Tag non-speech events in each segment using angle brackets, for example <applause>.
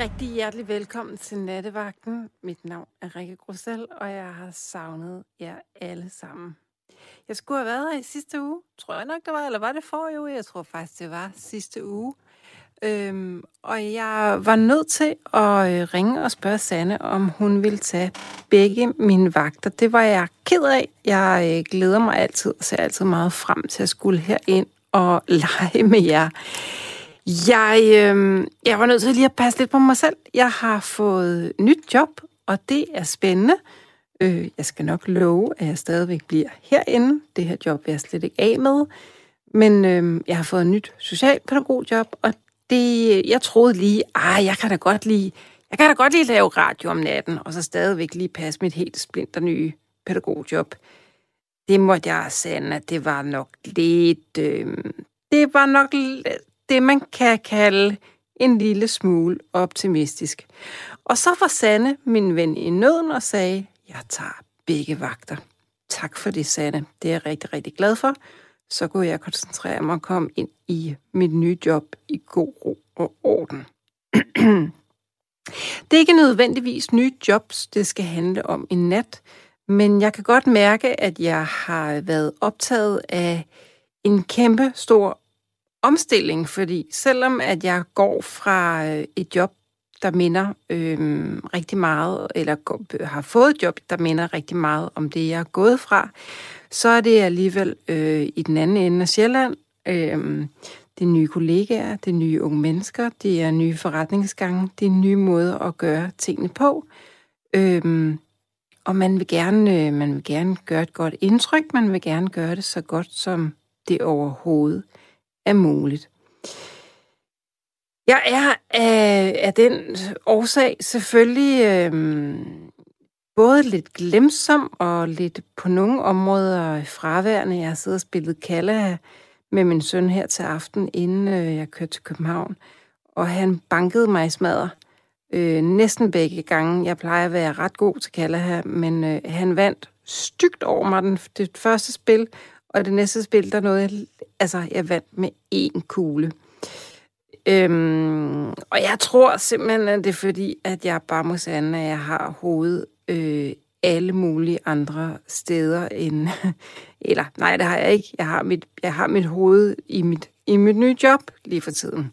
Rigtig hjertelig velkommen til Nattevagten. Mit navn er Rikke Grussel, og jeg har savnet jer alle sammen. Jeg skulle have været her i sidste uge, tror jeg nok det var, eller var det for uge? Jeg tror faktisk, det var sidste uge. Øhm, og jeg var nødt til at øh, ringe og spørge Sanne, om hun ville tage begge mine vagter. Det var jeg ked af. Jeg øh, glæder mig altid og ser altid meget frem til at skulle herind og <laughs> lege med jer. Jeg, øh, jeg var nødt til lige at passe lidt på mig selv. Jeg har fået nyt job, og det er spændende. Øh, jeg skal nok love, at jeg stadigvæk bliver herinde. Det her job er jeg slet ikke af med. Men øh, jeg har fået et nyt socialpædagogjob, og det, jeg troede lige, ah, jeg kan da godt lige, jeg kan da godt lige lave radio om natten, og så stadigvæk lige passe mit helt splinter nye pædagogjob. Det måtte jeg sande, at det var nok lidt, øh, det var nok det, man kan kalde en lille smule optimistisk. Og så var Sanne min ven i nøden og sagde, jeg tager begge vagter. Tak for det, Sanne. Det er jeg rigtig, rigtig glad for. Så kunne jeg koncentrere mig og komme ind i mit nye job i god ro og orden. det er ikke nødvendigvis nye jobs, det skal handle om i nat, men jeg kan godt mærke, at jeg har været optaget af en kæmpe stor omstilling, fordi selvom at jeg går fra øh, et job, der minder øh, rigtig meget, eller øh, har fået et job, der minder rigtig meget om det, jeg er gået fra, så er det alligevel øh, i den anden ende af Sjælland. Øh, det er nye kollegaer, det er nye unge mennesker, det er nye forretningsgange, det er nye måder at gøre tingene på. Øhm, og man vil, gerne, øh, man vil gerne gøre et godt indtryk, man vil gerne gøre det så godt, som det overhovedet er muligt. Jeg er af, af den årsag selvfølgelig øh, både lidt glemsom og lidt på nogle områder fraværende. Jeg har siddet og spillet Kalla med min søn her til aften, inden øh, jeg kørte til København. Og han bankede mig i smadret Øh, næsten begge gange. Jeg plejer at være ret god til Kalla men øh, han vandt stygt over mig den, det første spil, og det næste spil, der nåede altså, jeg vandt med én kugle. Øhm, og jeg tror simpelthen, at det er fordi, at jeg bare må sande, at jeg har hovedet øh, alle mulige andre steder end... <laughs> Eller, nej, det har jeg ikke. Jeg har mit, jeg har mit hoved i mit, i mit nye job lige for tiden.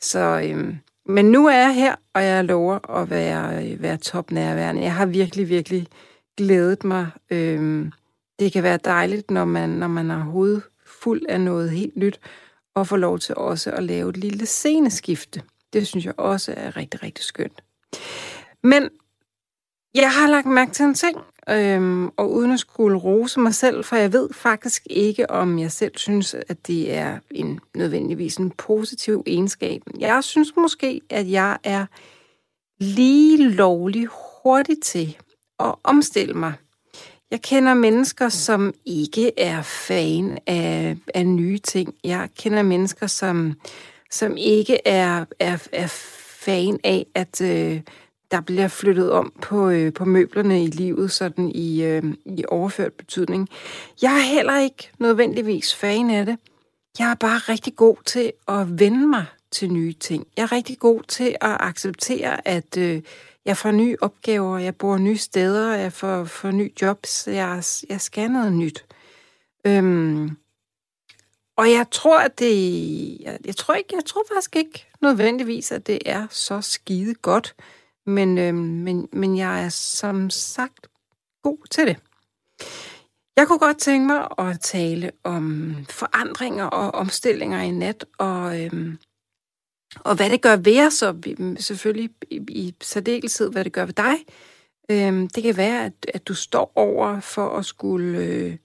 Så, øhm, men nu er jeg her, og jeg lover at være, være topnærværende. Jeg har virkelig, virkelig glædet mig. Øhm, det kan være dejligt, når man, når man har hovedet fuld af noget helt nyt, og få lov til også at lave et lille sceneskifte. Det synes jeg også er rigtig, rigtig skønt. Men jeg har lagt mærke til en ting, øhm, og uden at skulle rose mig selv, for jeg ved faktisk ikke, om jeg selv synes, at det er en nødvendigvis en positiv egenskab. Jeg synes måske, at jeg er lige lovlig hurtig til at omstille mig jeg kender mennesker, som ikke er fan af, af nye ting. Jeg kender mennesker, som, som ikke er, er, er fan af, at øh, der bliver flyttet om på, øh, på møblerne i livet, sådan i, øh, i overført betydning. Jeg er heller ikke nødvendigvis fan af det. Jeg er bare rigtig god til at vende mig til nye ting. Jeg er rigtig god til at acceptere, at øh, jeg får nye opgaver, jeg bor nye steder, jeg får, får nye jobs, jeg, jeg skal noget nyt. Øhm, og jeg tror, at det... Jeg, jeg, tror ikke, jeg tror faktisk ikke nødvendigvis, at det er så skide godt. Men, øhm, men, men jeg er som sagt god til det. Jeg kunne godt tænke mig at tale om forandringer og omstillinger i nat, og øhm, og hvad det gør ved os, og selvfølgelig i, i særdeleshed, hvad det gør ved dig, øh, det kan være, at, at du står over for at skulle øh,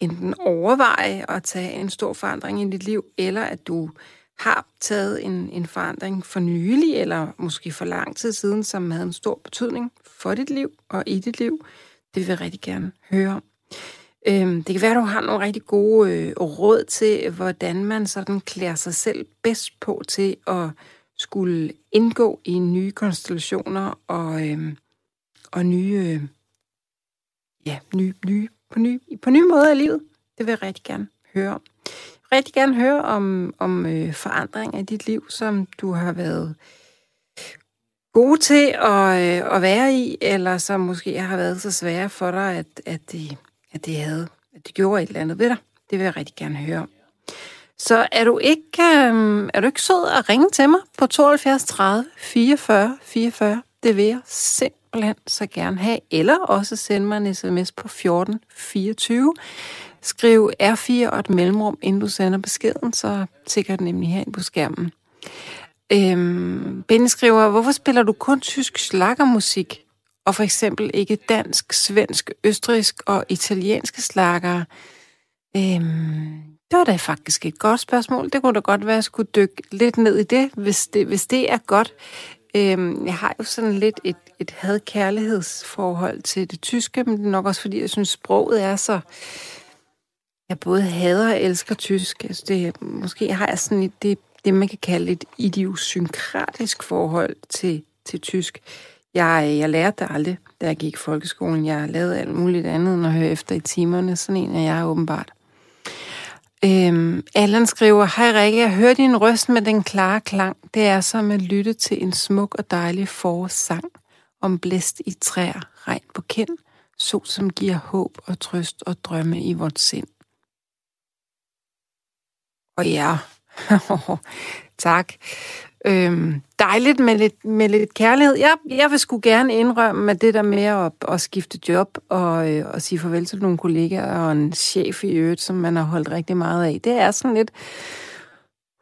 enten overveje at tage en stor forandring i dit liv, eller at du har taget en, en forandring for nylig, eller måske for lang tid siden, som havde en stor betydning for dit liv og i dit liv. Det vil jeg rigtig gerne høre om. Øhm, det kan være, at du har nogle rigtig gode øh, råd til, hvordan man sådan klæder sig selv bedst på til at skulle indgå i nye konstellationer og, øhm, og nye, øh, ja, nye, nye, på, nye, på nye måder i livet. Det vil jeg rigtig gerne høre om. Jeg vil rigtig gerne høre om, om øh, forandring af dit liv, som du har været gode til at, øh, at være i, eller som måske har været så svære for dig, at, at, det at, det havde, at det gjorde et eller andet ved dig. Det vil jeg rigtig gerne høre om. Så er du ikke, øh, er du ikke sød at ringe til mig på 72 30 44 44? Det vil jeg simpelthen så gerne have. Eller også sende mig en sms på 14 24. Skriv R4 og et mellemrum, inden du sender beskeden, så sikkert nemlig herinde på skærmen. Øhm, Benny skriver, hvorfor spiller du kun tysk slagermusik, og for eksempel ikke dansk, svensk, østrisk og italienske slager? Øhm, det var da faktisk et godt spørgsmål. Det kunne da godt være, at jeg skulle dykke lidt ned i det, hvis det, hvis det er godt. Øhm, jeg har jo sådan lidt et, et had-kærlighedsforhold til det tyske, men det er nok også, fordi jeg synes, sproget er så... Jeg både hader og elsker tysk. Altså det, måske har jeg sådan et, det, det, man kan kalde et idiosynkratisk forhold til, til tysk. Jeg, jeg lærte det aldrig, da jeg gik i folkeskolen. Jeg lavede alt muligt andet end at høre efter i timerne. Sådan en er jeg åbenbart. Øhm, Allan skriver, Hej Rikke, jeg hører din røst med den klare klang. Det er som at lytte til en smuk og dejlig forårssang om blæst i træer, regn på kind, sol som giver håb og trøst og drømme i vort sind. Og ja, <laughs> tak. Øhm, dejligt med lidt, med lidt kærlighed. Jeg, jeg vil sgu gerne indrømme, at det der med at, at skifte job og, øh, og sige farvel til nogle kollegaer og en chef i øvrigt, som man har holdt rigtig meget af, det er sådan lidt...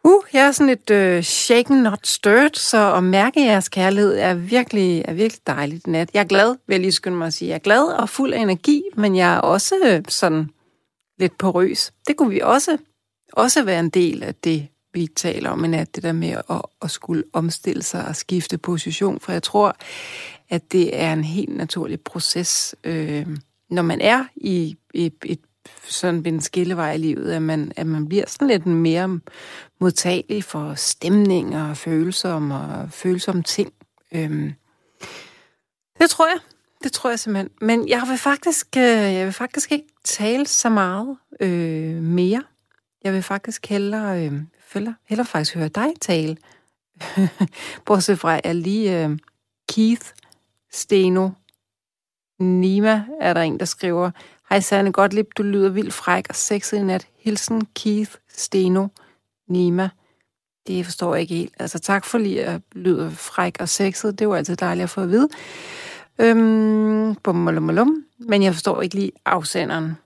Uh, jeg er sådan lidt øh, shaken, not stirred, så at mærke jeres kærlighed er virkelig, er virkelig dejligt nat. Jeg er glad, vil jeg lige skynde mig at sige. Jeg er glad og fuld af energi, men jeg er også øh, sådan lidt porøs. Det kunne vi også, også være en del af det vi taler om men at det der med at, at skulle omstille sig og skifte position, for jeg tror, at det er en helt naturlig proces, øh, når man er i et, et sådan en skillevej i livet, at man, at man bliver sådan lidt mere modtagelig for stemninger og følelser og følsomme ting. Øhm, det tror jeg. Det tror jeg simpelthen. Men jeg vil faktisk, øh, jeg vil faktisk ikke tale så meget øh, mere. Jeg vil faktisk hellere øh, følger, hellere faktisk høre dig tale. <laughs> Bortset fra, at jeg lige uh, Keith Steno Nima er der en, der skriver, Hej Sanne Gottlieb, du lyder vildt fræk og sexet i nat. Hilsen Keith Steno Nima. Det forstår jeg ikke helt. Altså tak for lige at lyde fræk og sexet. Det var altid dejligt at få at vide. Øhm, bum, Men jeg forstår ikke lige afsenderen.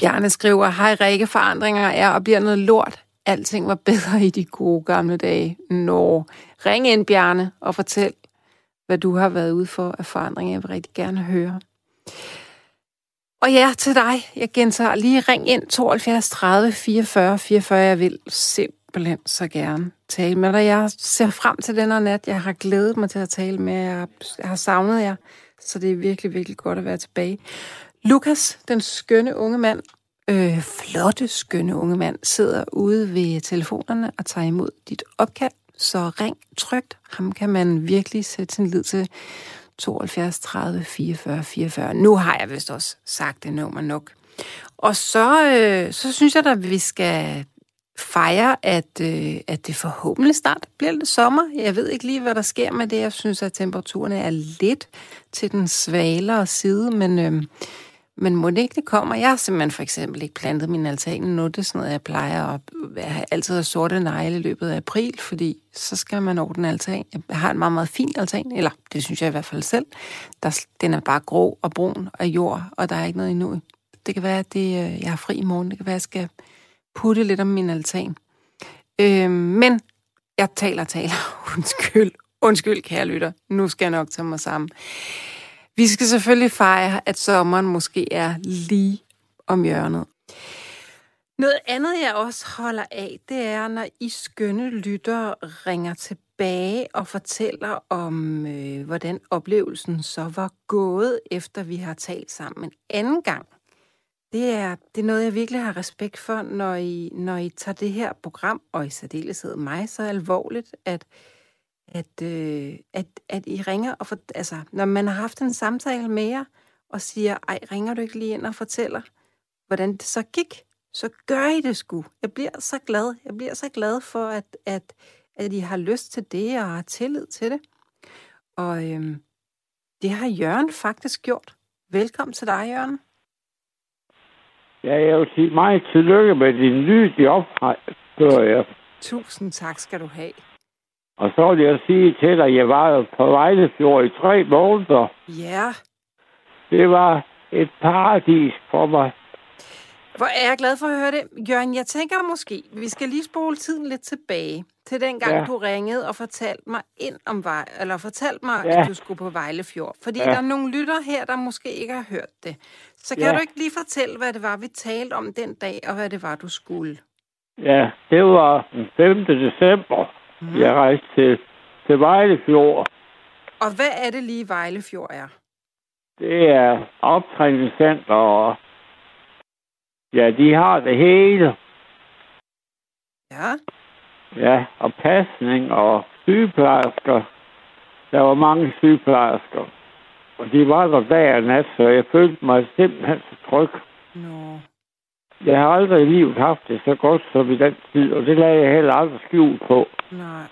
Bjarne skriver, hej Rikke, forandringer er og bliver noget lort. Alting var bedre i de gode gamle dage. Nå, ring ind, Bjarne, og fortæl, hvad du har været ude for af forandringer. Jeg vil rigtig gerne høre. Og ja, til dig. Jeg gentager lige ring ind 72 30 44 44. Jeg vil simpelthen så gerne tale med dig. Jeg ser frem til den her nat. Jeg har glædet mig til at tale med jer. Jeg har savnet jer, så det er virkelig, virkelig godt at være tilbage. Lukas, den skønne unge mand, øh, flotte, skønne unge mand, sidder ude ved telefonerne og tager imod dit opkald. Så ring trygt. Ham kan man virkelig sætte sin lid til 72 30 44 44. Nu har jeg vist også sagt det nummer nok. Og så, øh, så synes jeg at vi skal fejre, at, øh, at det forhåbentlig snart bliver lidt sommer. Jeg ved ikke lige, hvad der sker med det. Jeg synes, at temperaturen er lidt til den svalere side, men... Øh, men må det ikke det kommer? Jeg har simpelthen for eksempel ikke plantet min altan nu. Det er sådan noget, jeg plejer at have altid have sorte negle i løbet af april, fordi så skal man ordne altan. Jeg har en meget, meget fin altan, eller det synes jeg i hvert fald selv. Der, den er bare grå og brun og jord, og der er ikke noget endnu. Det kan være, at det, øh, jeg har fri i morgen. Det kan være, at jeg skal putte lidt om min altan. Øh, men jeg taler taler. <laughs> Undskyld. Undskyld, kære lytter. Nu skal jeg nok tage mig sammen. Vi skal selvfølgelig fejre, at sommeren måske er lige om hjørnet. Noget andet, jeg også holder af, det er, når I skønne lytter ringer tilbage og fortæller om, øh, hvordan oplevelsen så var gået, efter vi har talt sammen en anden gang. Det er, det er noget, jeg virkelig har respekt for, når I, når I tager det her program, og i særdeleshed mig, så alvorligt, at at, øh, at, at I ringer og for, altså, når man har haft en samtale med jer, og siger, ej, ringer du ikke lige ind og fortæller, hvordan det så gik, så gør I det sgu. Jeg bliver så glad. Jeg bliver så glad for, at, at, at I har lyst til det og har tillid til det. Og øhm, det har Jørgen faktisk gjort. Velkommen til dig, Jørgen. Ja, jeg vil sige meget tillykke med din nye job, gør jeg. Tusind tak skal du have. Og så vil jeg sige til dig, at jeg var på Vejlefjord i tre måneder. Ja. Det var et paradis for mig. Hvor er jeg glad for at høre det. Jørgen, jeg tænker måske, vi skal lige spole tiden lidt tilbage til den gang, ja. du ringede og fortalte mig ind om vej, eller fortalte mig, ja. at du skulle på Vejlefjord. Fordi ja. der er nogle lytter her, der måske ikke har hørt det. Så kan ja. du ikke lige fortælle, hvad det var, vi talte om den dag, og hvad det var, du skulle? Ja, det var den 5. december. Mm. Jeg rejste til, til Vejlefjord. Og hvad er det lige, Vejlefjord er? Det er optræningscenter og Ja, de har det hele. Ja. Ja, og pasning og sygeplejersker. Der var mange sygeplejersker. Og de var der dag og nat, så jeg følte mig simpelthen så tryg. No. Jeg har aldrig i livet haft det så godt som i den tid, og det lagde jeg heller aldrig skjult på. Nej.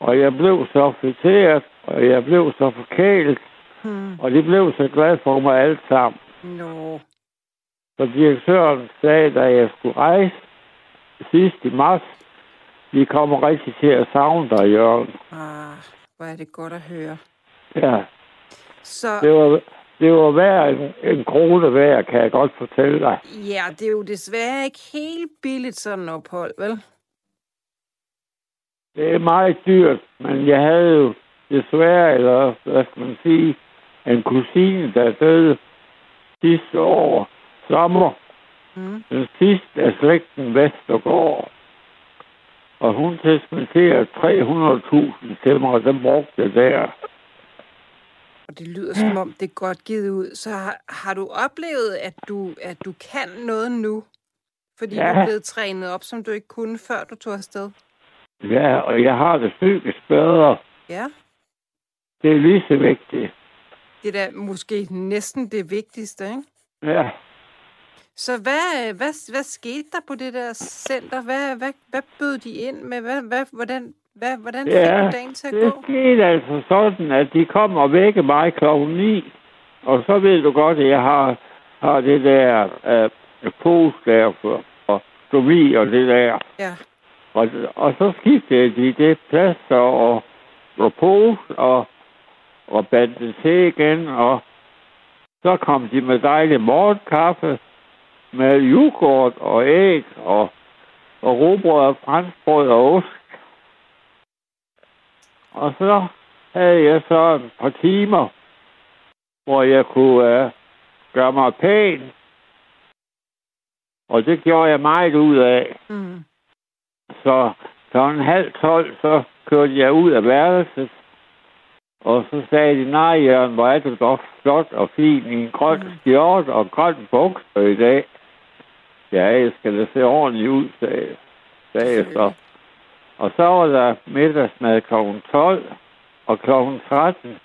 Og jeg blev så friteret, og jeg blev så forkælet, hmm. og de blev så glade for mig alt sammen. No. Så direktøren sagde, da jeg skulle rejse sidst i marts, vi kommer rigtig til at savne dig, Jørgen. Ah, hvor er det godt at høre. Ja. Så... Det var, det var værd en, en krone værd, kan jeg godt fortælle dig. Ja, det er jo desværre ikke helt billigt sådan ophold, vel? Det er meget dyrt, men jeg havde jo desværre, eller hvad skal man sige, en kusine, der døde sidste år sommer. Mm. Den sidste af slægten Vestergaard. Og hun testamenterede 300.000 til mig, og den brugte der. Og det lyder som om, det er godt givet ud. Så har, har du oplevet, at du, at du kan noget nu? Fordi ja. du er blevet trænet op, som du ikke kunne, før du tog afsted? Ja, og jeg har det psykisk bedre. Ja. Det er lige så vigtigt. Det er da måske næsten det vigtigste, ikke? Ja. Så hvad, hvad, hvad skete der på det der center? Hvad, hvad, hvad bød de ind med? Hvad, hvad, hvordan, hvad, hvordan fik ja, du dagen til at det gå? det skete altså sådan, at de kom og vække mig klokken 9. Og så ved du godt, at jeg har, har det der uh, pose der for, for stomi og det der. Ja. Og, og så skiftede de det plads og, og pose og, og bandt det til igen. Og så kom de med dejlig morgenkaffe med yoghurt og æg og, og robrød og franskbrød og ost. Og så havde jeg så et par timer, hvor jeg kunne uh, gøre mig pæn. Og det gjorde jeg meget ud af. Mm. Så så en halv tolv, så kørte jeg ud af værelset. Og så sagde de, nej Jørgen, hvor er du dog flot og fin i en grøn mm. skjort og grøn bukser i dag. Ja, jeg skal da se ordentligt ud, sagde, sagde jeg så. Og så var der middagsmad kl. 12, og kl. 13,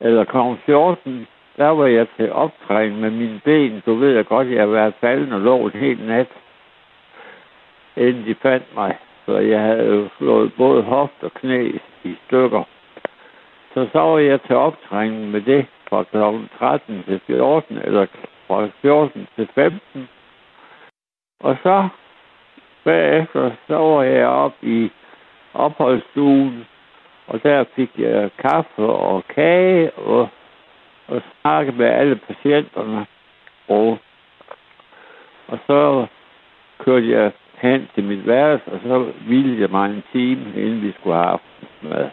eller kl. 14, der var jeg til optræning med mine ben. Du ved jeg godt, jeg har været falden og lå en hel nat, inden de fandt mig. Så jeg havde jo slået både hoft og knæ i stykker. Så så var jeg til optræning med det fra kl. 13 til 14, eller fra 14 til 15. Og så bagefter, så var jeg op i opholdsstuen, og der fik jeg kaffe og kage og, og snakke med alle patienterne. Og, og så kørte jeg hen til mit værelse, og så hvilede jeg mig en time, inden vi skulle have aftensmad.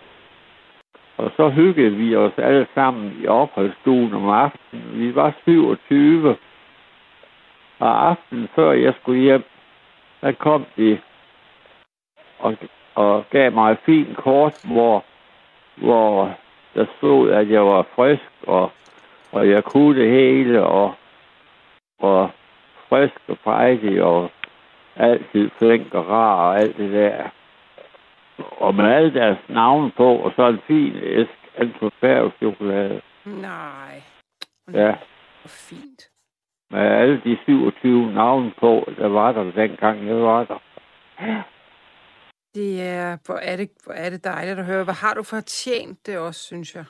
Og så hyggede vi os alle sammen i opholdsstuen om aftenen. Vi var 27, og aftenen før jeg skulle hjem, der kom de og, og gav mig et fint kort, hvor, hvor der stod, at jeg var frisk, og, og jeg kunne det hele, og, og frisk og frejdig, og altid flink og rar, og alt det der. Og med alle deres navne på, og så en fin æsk chokolade. Nej. Ja. Hvor fint med alle de 27 navne på, der var der dengang, jeg var der. Det er, hvor er det, hvor er det dejligt at høre. Hvad har du fortjent det også, synes jeg?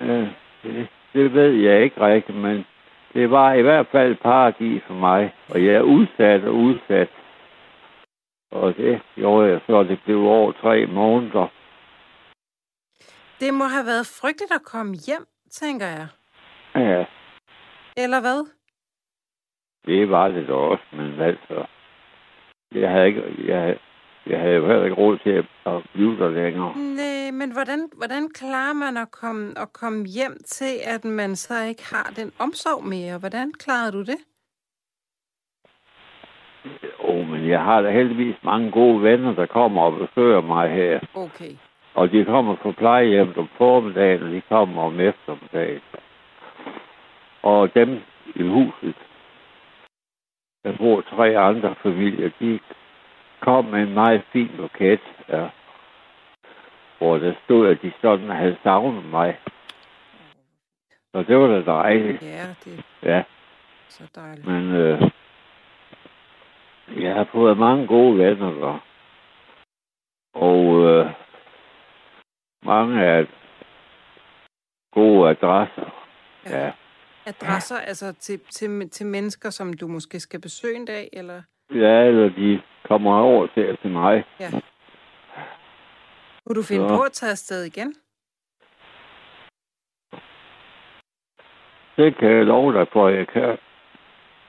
Ja, det, det ved jeg ikke rigtigt, men det var i hvert fald paradis for mig. Og jeg er udsat og udsat. Og det gjorde jeg så, det blev over tre måneder. Det må have været frygteligt at komme hjem, tænker jeg. Ja, Eller hvad? Det var det da også, men altså... Jeg havde, ikke, jeg, jeg havde jo heller ikke råd til at, at blive der længere. Nej, men hvordan, hvordan klarer man at komme, at komme hjem til, at man så ikke har den omsorg mere? Hvordan klarede du det? Åh, oh, men jeg har da heldigvis mange gode venner, der kommer og besøger mig her. Okay. Og de kommer på plejehjem om formiddagen, og de kommer om eftermiddagen. Og dem i huset, der bor tre andre familier, de kom med en meget fin buket, ja, hvor der stod, at de sådan havde savnet mig. Så det var da dejligt, Ja, det er ja. så dejligt. Men øh, jeg har fået mange gode venner der. Og øh, mange af gode adresser. Ja. Adresser, altså til, til, til mennesker, som du måske skal besøge en dag, eller? Ja, eller de kommer over til, til mig. Ja. Kunne du finde Så. på at tage afsted igen? Det kan jeg love dig for, jeg kan.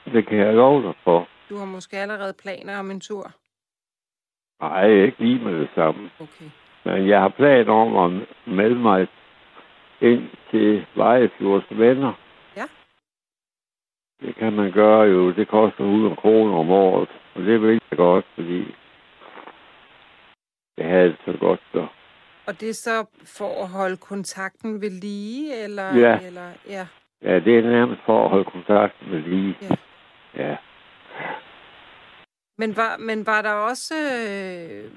Det kan jeg love dig for. Du har måske allerede planer om en tur. Nej, ikke lige med det samme. Okay. Men jeg har planer om at melde mig ind til Vejefjords venner. Det kan man gøre jo. Det koster 100 kroner om året. Og det vil jeg godt, fordi jeg havde det så godt så. Og det er så for at holde kontakten ved lige, eller? Ja. Eller, ja. Ja, det er nærmest for at holde kontakten med lige. Ja. Ja. Men var, men var der også... Øh,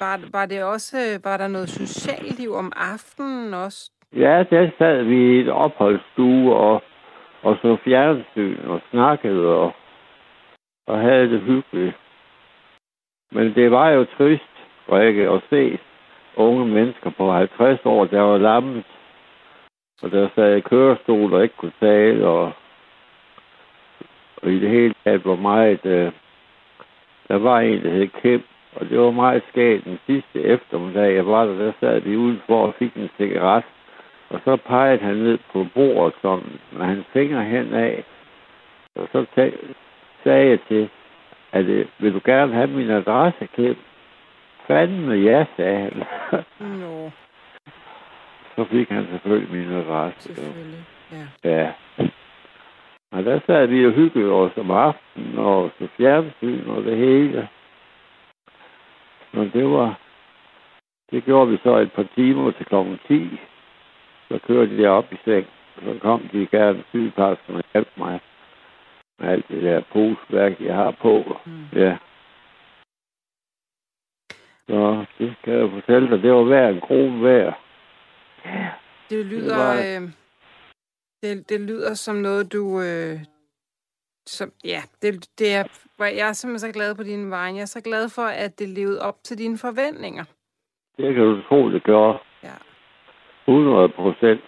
var, var det også... Var der noget socialliv om aftenen også? Ja, der sad vi i et opholdsstue og, og så fjernsyn og snakkede og, og havde det hyggeligt. Men det var jo trist, Rikke, at se unge mennesker på 50 år, der var lammet. Og der sad i kørestol og ikke kunne tale, og, og i det hele taget var meget... Øh, der var en, der hed Kim, og det var meget skægt den sidste eftermiddag. Jeg var der, der sad vi udenfor og fik en cigaret. Og så pegede han ned på bordet som med hans fingre henad. Og så sagde jeg til, at vil du gerne have min adresse, Kim? Fandme ja, sagde han. Nå, <laughs> så fik han selvfølgelig min adresse. selvfølgelig. Ja. Ja. Og der sad vi og hyggede os om aftenen og så fjernsyn og det hele. Og det var... Det gjorde vi så et par timer til klokken 10. Så kørte jeg op i seng. Så kom de gerne sygeplejerskerne og hjalp mig med alt det der poseværk, jeg har på. Mm. Ja. Så det kan jeg fortælle dig. Det var hver en krone værd. Det lyder... var- Øh, det, det lyder som noget, du... Øh, som, ja, det, det er, hvor jeg er simpelthen så glad på dine vegne. Jeg er så glad for, at det levede op til dine forventninger. Det kan du tro, det gør. Ja. 100 procent.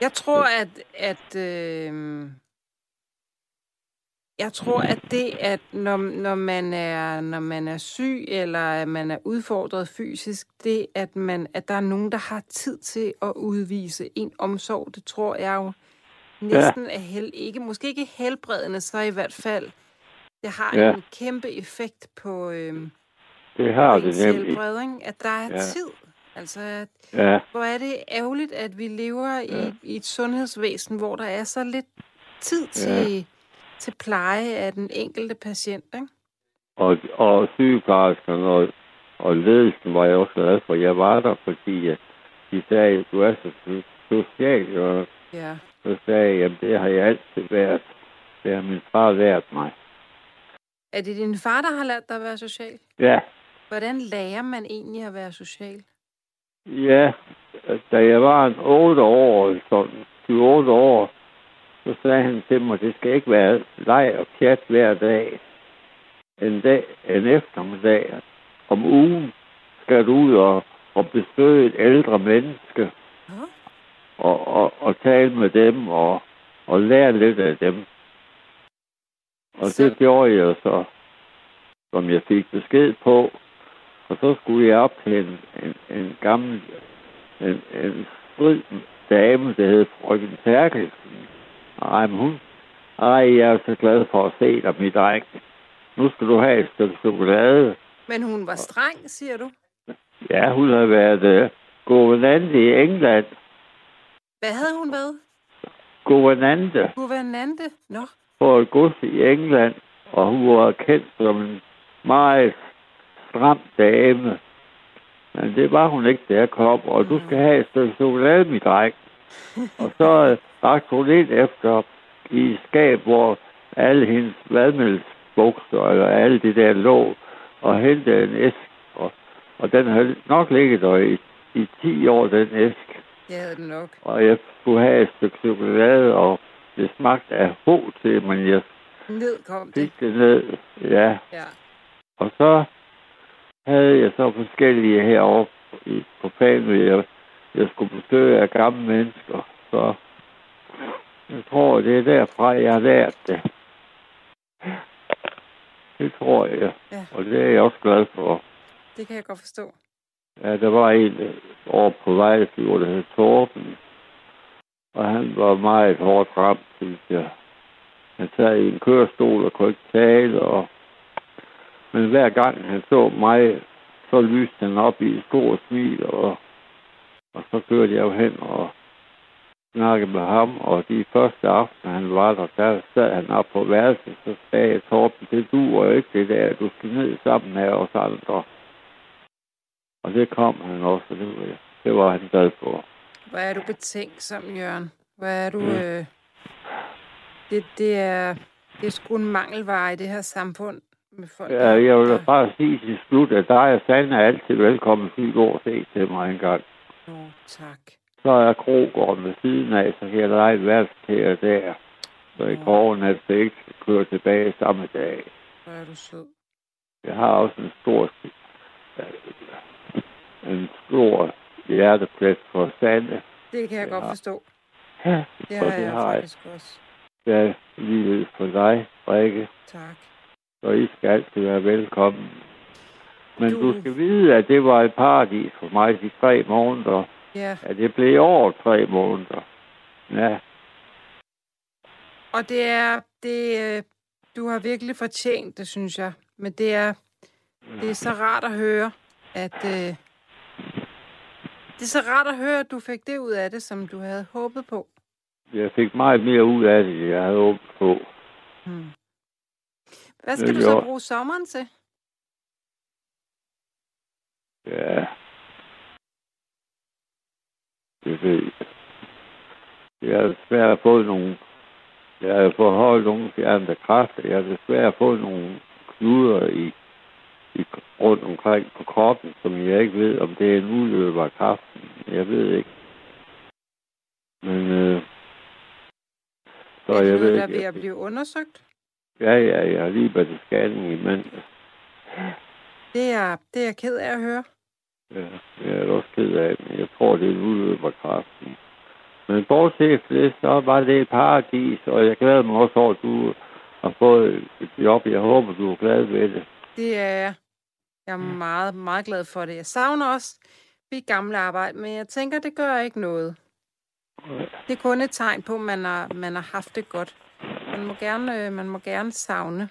Jeg tror, at, at øh, jeg tror, at det, at når, når, man er, når man er syg, eller at man er udfordret fysisk, det, at, man, at der er nogen, der har tid til at udvise en omsorg, det tror jeg jo næsten er hel, ikke, måske ikke helbredende, så i hvert fald, det har Ja. en kæmpe effekt på, øh, Det har på det nemlig. helbred, ikke? at der er Ja. tid. Altså, Ja, hvor er det ærgerligt, at vi lever i, Ja. i et sundhedsvæsen, hvor der er så lidt tid til, ja. til pleje af den enkelte patient. Ikke? og, og sygeplejerskerne og, og ledelsen var jeg også glad for. Jeg var der, fordi de sagde, at du er så so- social, og Ja. så sagde jeg, at det har jeg altid været. Det har min far lært mig. Er det din far, der har lært dig at være social? Ja, Hvordan lærer man egentlig at være social? Ja. Da jeg var en 8 år, sådan 7-8 år, så sagde han til mig, det skal ikke være leg og pjat hver dag. en dag, en eftermiddag om ugen, skal du ud og, og besøge et ældre menneske Ja. og, og, og tale med dem og, og lære lidt af dem. Og Så- det gjorde jeg så, som jeg fik besked på. Og så skulle jeg op til en, en, en gammel, en, en strid dame, der hed Frøken Terkelsen. Ej, men hun, ej, jeg er så glad for at se dig, mit dreng. Nu skal du have et stykke chokolade. Men hun var streng, siger du? Ja, hun har været uh, guvernante i England. Hvad havde hun været? Guvernante Guvernante? Nå, på et gods i England, og hun var kendt som en meget stram dame. Men det var hun ikke, da jeg kom, og du skal have et stykke chokolade, mit dreng. og så øh, rakte hun ind efter i et skab, hvor alle hendes vadmelsbukser, eller alle det der lå, og hentede en æsk, og, og den havde nok ligget der i, i 10 år, den æsk. jeg havde den nok. Og jeg skulle have et stykke chokolade, og det smagte af til, men jeg Ned kom det. fik det ned. Ja, Ja. og så havde jeg så forskellige heroppe i, på Fanø. Jeg, jeg skulle besøge af gamle mennesker, så jeg tror, det er derfra, jeg har lært det. Det tror jeg, Ja. og det er jeg også glad for. Det kan jeg godt forstå. Ja, der var en over på Vejlefjord, der hed Torben. Og han var meget hårdt ramt, synes jeg. Han sad i en kørestol og kunne ikke tale. Og... Men hver gang han så mig, så lyste han op i et stort smil. Og, og så kørte jeg jo hen og snakkede med ham. Og de første aften, han var der, der sad han op på værelset. Så sagde jeg, Torben, det duer ikke det der. Du skal ned sammen med os andre. Og det kom han også, og det var, det var han glad for. Hvor er du betænksom, Jørgen? Hvor er du... Mm. Øh... Det, det, er, det er sgu en mangelvare i det her samfund. Med folk, Ja, jeg vil da bare sige til slut, at dig og Sande er altid velkommen til at og se til mig engang. Nå, tak. Så er Krogården ved siden af, så kan jeg lege et værelse til jer der. Så I kan overnatte, så jeg ikke skal køre tilbage samme dag. Hvor er du sød. Jeg har også en stor, en stor hjerteplads for Sande. Det kan jeg Ja. godt forstå. Ja, Det og har det jeg har jeg. faktisk også. Ja, livet for dig, Rikke. Tak. Så I skal altid være velkommen. Men du, Du- skal vide, at det var et paradis for mig de tre måneder. Ja, At det blev over tre måneder. Ja, og det er... Det, øh, du har virkelig fortjent det, synes jeg. Men det er, det er så rart at høre, at... Øh, det er så rart at høre, at du fik det ud af det, som du havde håbet på. jeg fik meget mere ud af det, jeg havde håbet på. Hmm. Hvad skal du så bruge sommeren til? Ja. Det ved jeg. Jeg har desværre fået nogle... Jeg har forholdt nogle fjernede kræfter. Jeg har desværre fået nogle knuder i, i rundt omkring på kroppen, som jeg ikke ved, om det er en udløber af kraften. Jeg ved ikke. Men øh, så er jeg ved der er ikke. ved at blive undersøgt? Ja, ja, jeg har lige været til scanning i mandag. Det er, det er jeg ked af at høre. Ja, jeg er også ked af, men jeg tror, det er en af kraften. Men bortset fra det, så var det et paradis, og jeg glæder mig også over, at du har fået et job. Jeg håber, du er glad ved det. Det er jeg. Jeg er meget, meget glad for det. Jeg savner også mit gamle arbejde, men jeg tænker, det gør ikke noget. Det er kun et tegn på, at man har, man har haft det godt. Man må gerne, øh, man må gerne savne.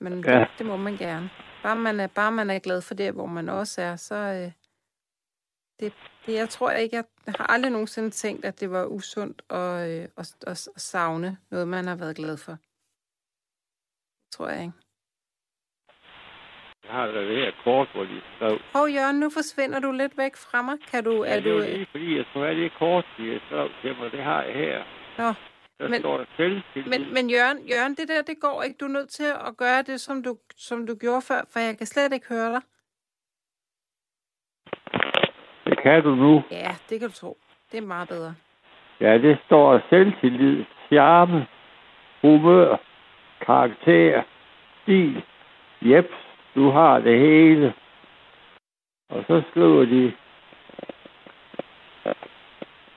Men ja. Det, må man gerne. Bare man, er, bare man er glad for det, hvor man også er, så... Øh, det, det, jeg tror ikke, jeg, har aldrig nogensinde tænkt, at det var usundt at, øh, at, at, at savne noget, man har været glad for. Det tror jeg ikke. Jeg har da det her kort, hvor de skrev. Hov, Jørgen, nu forsvinder du lidt væk fra mig. Kan du... Er Ja, det du lige fordi, jeg skulle have det kort, de skrev til mig. Det har jeg her. Nå, Der Men- står selv til. men, men Jørgen, Jørgen, det der, det går ikke. Du er nødt til at gøre det, som du, som du gjorde før, for jeg kan slet ikke høre dig. Det kan du nu. Ja, det kan du tro. Det er meget bedre. Ja, det står selvtillid, charme, humør, karakter, stil, Jeps, du har det hele. Og så skriver de,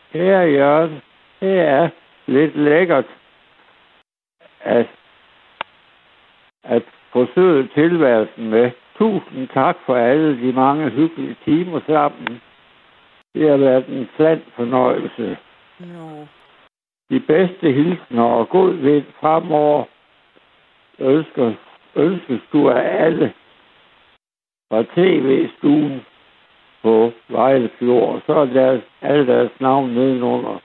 her Jørgen, det er lidt lækkert at, at forsøge tilværelsen med. Tusind tak for alle de mange hyggelige timer sammen. Det har været en sand fornøjelse. No. De bedste hilsner og god vind fremover ønsker, ønskes du af alle fra tv-stuen på Vejle Fjord. Så er deres, alle deres navn nedenunder.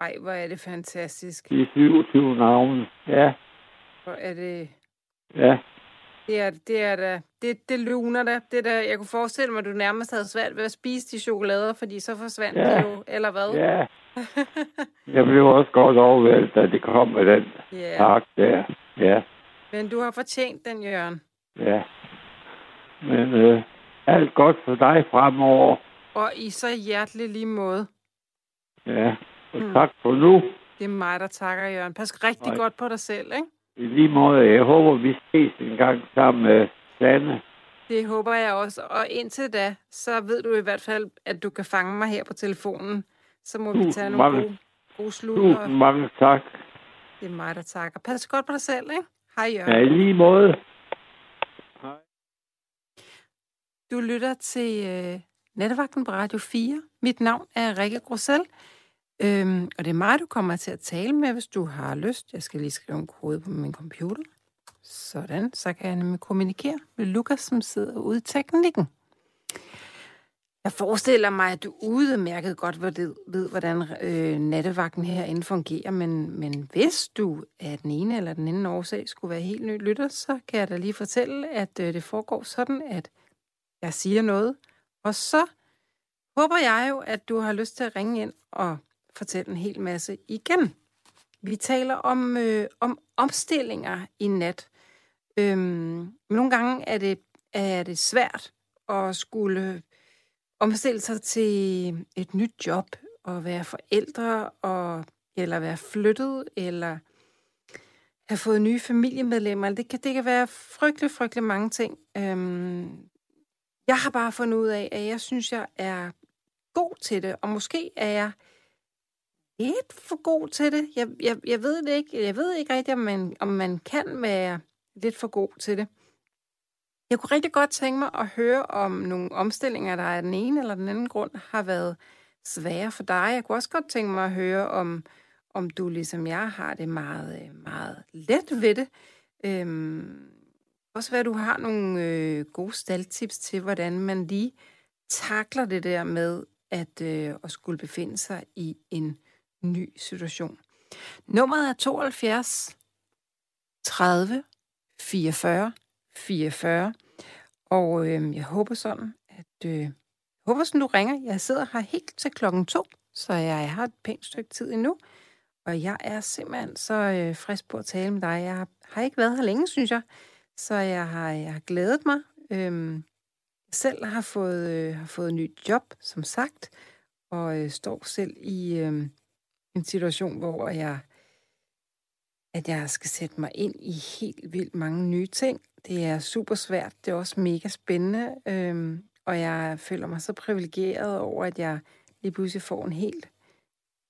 Ej, hvor er det fantastisk. De 27 navne. Ja, Hvor er det... ja. Det er det, er da. Det, det luner da. Det der, jeg kunne forestille mig, at du nærmest havde svært ved at spise de chokolader, fordi så forsvandt Ja. de jo, eller hvad? Ja, <laughs> jeg blev også godt overvældet, da det kom med den ja. park der. Ja, Men du har fortjent den, Jørgen. ja. Men øh, alt godt for dig fremover. Og i så hjertelig lige måde. Ja, og Mm. tak for nu. Det er mig, der takker, Jørgen. Pas rigtig Ej. godt på dig selv, ikke? I lige måde, jeg håber, vi ses en gang sammen med Sanne. Det håber jeg også. Og indtil da, så ved du i hvert fald, at du kan fange mig her på telefonen. Så må vi Tusind tage nogle mange- gode, gode slutter. Tusind mange tak. Det er mig, der takker. Pas godt på dig selv, ikke? Hej, Jørgen. Ja, i lige måde. Du lytter til øh, Nettevagten på Radio 4. Mit navn er Rikke Grosel. Øhm, og det er mig, du kommer til at tale med, hvis du har lyst. Jeg skal lige skrive en kode på min computer. Sådan, så kan jeg nemlig kommunikere med Lukas, som sidder ude i teknikken. Jeg forestiller mig, at du udmærket godt ved, ved hvordan øh, nattevagten herinde fungerer, men, men hvis du af den ene eller den anden årsag skulle være helt ny lytter, så kan jeg da lige fortælle, at øh, det foregår sådan, at jeg siger noget, og så håber jeg jo, at du har lyst til at ringe ind og fortælle en hel masse igen. Vi taler om, øh, om omstillinger i nat. Øhm, nogle gange er det, er det svært at skulle omstille sig til et nyt job, og være forældre, og, eller være flyttet, eller have fået nye familiemedlemmer. Det kan, det kan være frygtelig, frygtelig mange ting. Øhm, jeg har bare fundet ud af, at jeg synes, jeg er god til det, og måske er jeg lidt for god til det. Jeg, jeg, jeg ved det ikke. Jeg ved ikke rigtigt, om man, om man kan være lidt for god til det. Jeg kunne rigtig godt tænke mig at høre om nogle omstillinger, der af den ene eller den anden grund har været svære for dig. Jeg kunne også godt tænke mig at høre om, om du ligesom jeg har det meget, øh, meget let ved det. Øhm, også hvad du har nogle øh, gode staldtips til, hvordan man lige takler det der med at, øh, at skulle befinde sig i en ny situation. Nummeret er 72 30 44 44, og øh, jeg håber sådan, at øh, håber sådan, du ringer. Jeg sidder her helt til klokken to, så jeg har et pænt stykke tid endnu, og jeg er simpelthen så øh, frisk på at tale med dig. Jeg har, ikke været her længe, synes jeg, så jeg har, jeg har glædet mig. Øhm, selv har fået, øh, har fået et nyt job, som sagt, og øh, står selv i øh, en situation, hvor jeg at jeg skal sætte mig ind i helt vildt mange nye ting. Det er super svært. Det er også mega spændende. Øhm, og jeg føler mig så privilegeret over, at jeg lige pludselig får en helt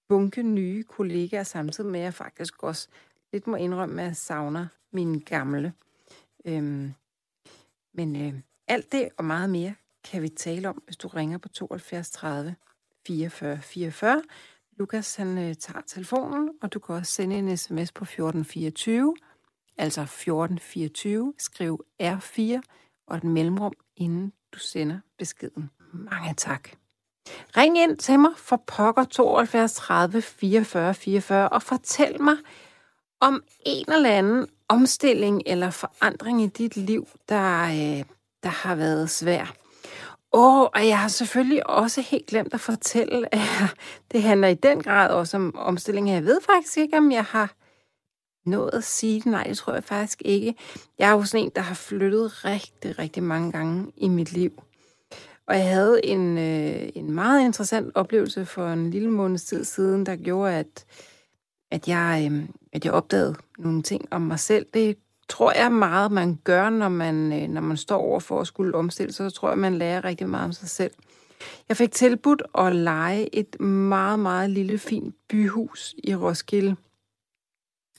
bunke nye kollegaer, samtidig med, at jeg faktisk også lidt må indrømme, at jeg savner mine gamle. Øhm, men øh, alt det og meget mere kan vi tale om, hvis du ringer på 72 30 44 44. Lukas han øh, tager telefonen, og du kan også sende en sms på 1424, altså 1424, skriv R4 og et mellemrum, inden du sender beskeden. Mange tak. Ring ind til mig for pokker 72 30 44 44 og fortæl mig om en eller anden omstilling eller forandring i dit liv, der, øh, der har været svær. Åh, oh, og jeg har selvfølgelig også helt glemt at fortælle, at <laughs> det handler i den grad også om omstilling. Jeg ved faktisk ikke, om jeg har nået at sige det. Nej, det tror jeg faktisk ikke. Jeg er jo sådan en, der har flyttet rigtig, rigtig mange gange i mit liv. Og jeg havde en, øh, en meget interessant oplevelse for en lille måneds tid siden, der gjorde, at, at, jeg, øh, at jeg opdagede nogle ting om mig selv. Det tror jeg meget, man gør, når man, øh, når man står over for at skulle omstille sig. Så tror jeg, man lærer rigtig meget om sig selv. Jeg fik tilbudt at lege et meget, meget lille, fint byhus i Roskilde,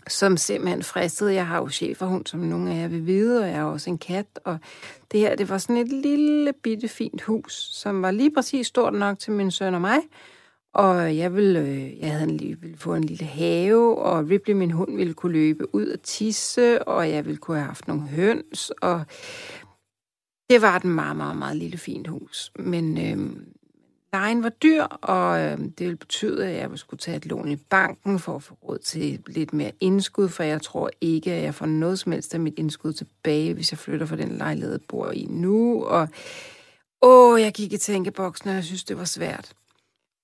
som simpelthen fristede. Jeg har jo cheferhund, som nogle af jer vil vide, og jeg har også en kat. Og det her, det var sådan et lille, bitte, fint hus, som var lige præcis stort nok til min søn og mig. Og jeg ville, øh, jeg havde en, ville få en lille have, og Ripley, min hund, ville kunne løbe ud og tisse, og jeg ville kunne have haft nogle høns, og det var et meget, meget, meget lille fint hus. Men øh, lejen var dyr, og øh, det ville betyde, at jeg skulle tage et lån i banken for at få råd til lidt mere indskud, for jeg tror ikke, at jeg får noget som helst af mit indskud tilbage, hvis jeg flytter fra den lejlighed, jeg bor i nu. Og åh, jeg gik i tænkeboksen, og jeg synes, det var svært.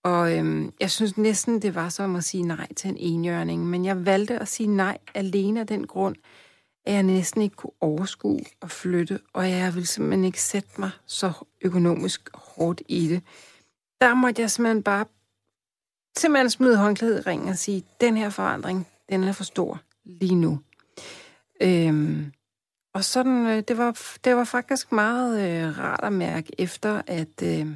Og øhm, jeg synes næsten, det var som at sige nej til en enhjørning, men jeg valgte at sige nej alene af den grund, at jeg næsten ikke kunne overskue at flytte, og jeg ville simpelthen ikke sætte mig så økonomisk hårdt i det. Der måtte jeg simpelthen bare simpelthen smide håndklædet i ringen og sige, den her forandring, den er for stor lige nu. Øhm, og sådan, øh, det var, det var faktisk meget øh, rart at mærke efter, at, øh,